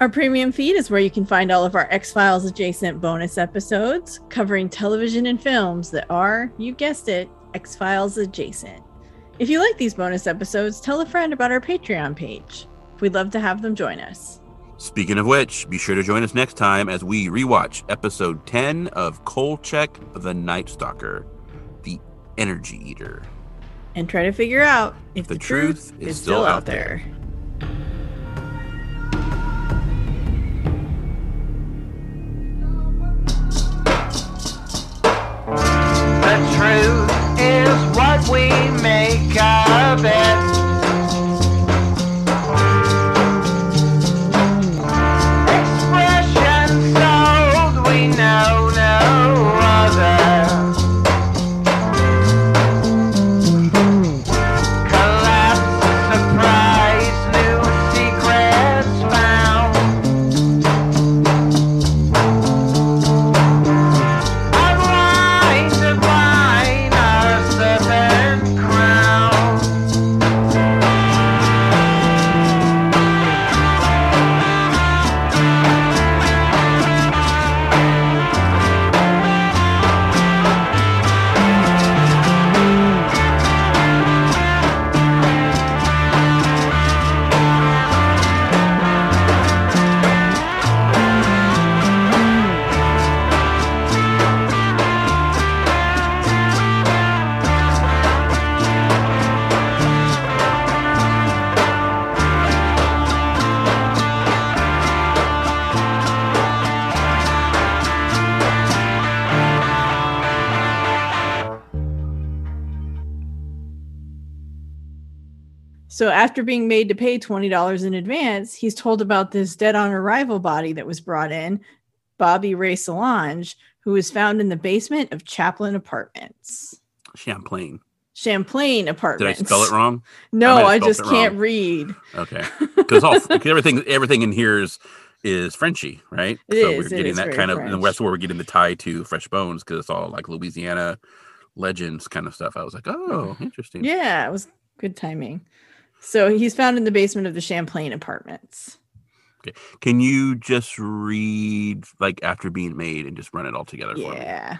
Our premium feed is where you can find all of our X Files adjacent bonus episodes covering television and films that are, you guessed it, X Files adjacent. If you like these bonus episodes, tell a friend about our Patreon page. We'd love to have them join us. Speaking of which, be sure to join us next time as we rewatch episode 10 of Kolchak the Night Stalker, the Energy Eater. And try to figure out if The the, truth, truth is still still out out there. After being made to pay $20 in advance, he's told about this dead on arrival body that was brought in, Bobby Ray Solange, who was found in the basement of Chaplin Apartments. Champlain. Champlain Apartments. Did I spell it wrong? No, I I, just can't read. Okay, because all everything everything in here is is Frenchy, right? It so is, we're getting that kind of, and that's where we're getting the tie to Fresh Bones because it's all like Louisiana legends kind of stuff. I was like, oh, interesting. Yeah, it was good timing. So he's found in the basement of the Champlain Apartments. Okay. Can you just read like after being made and just run it all together for me? Yeah.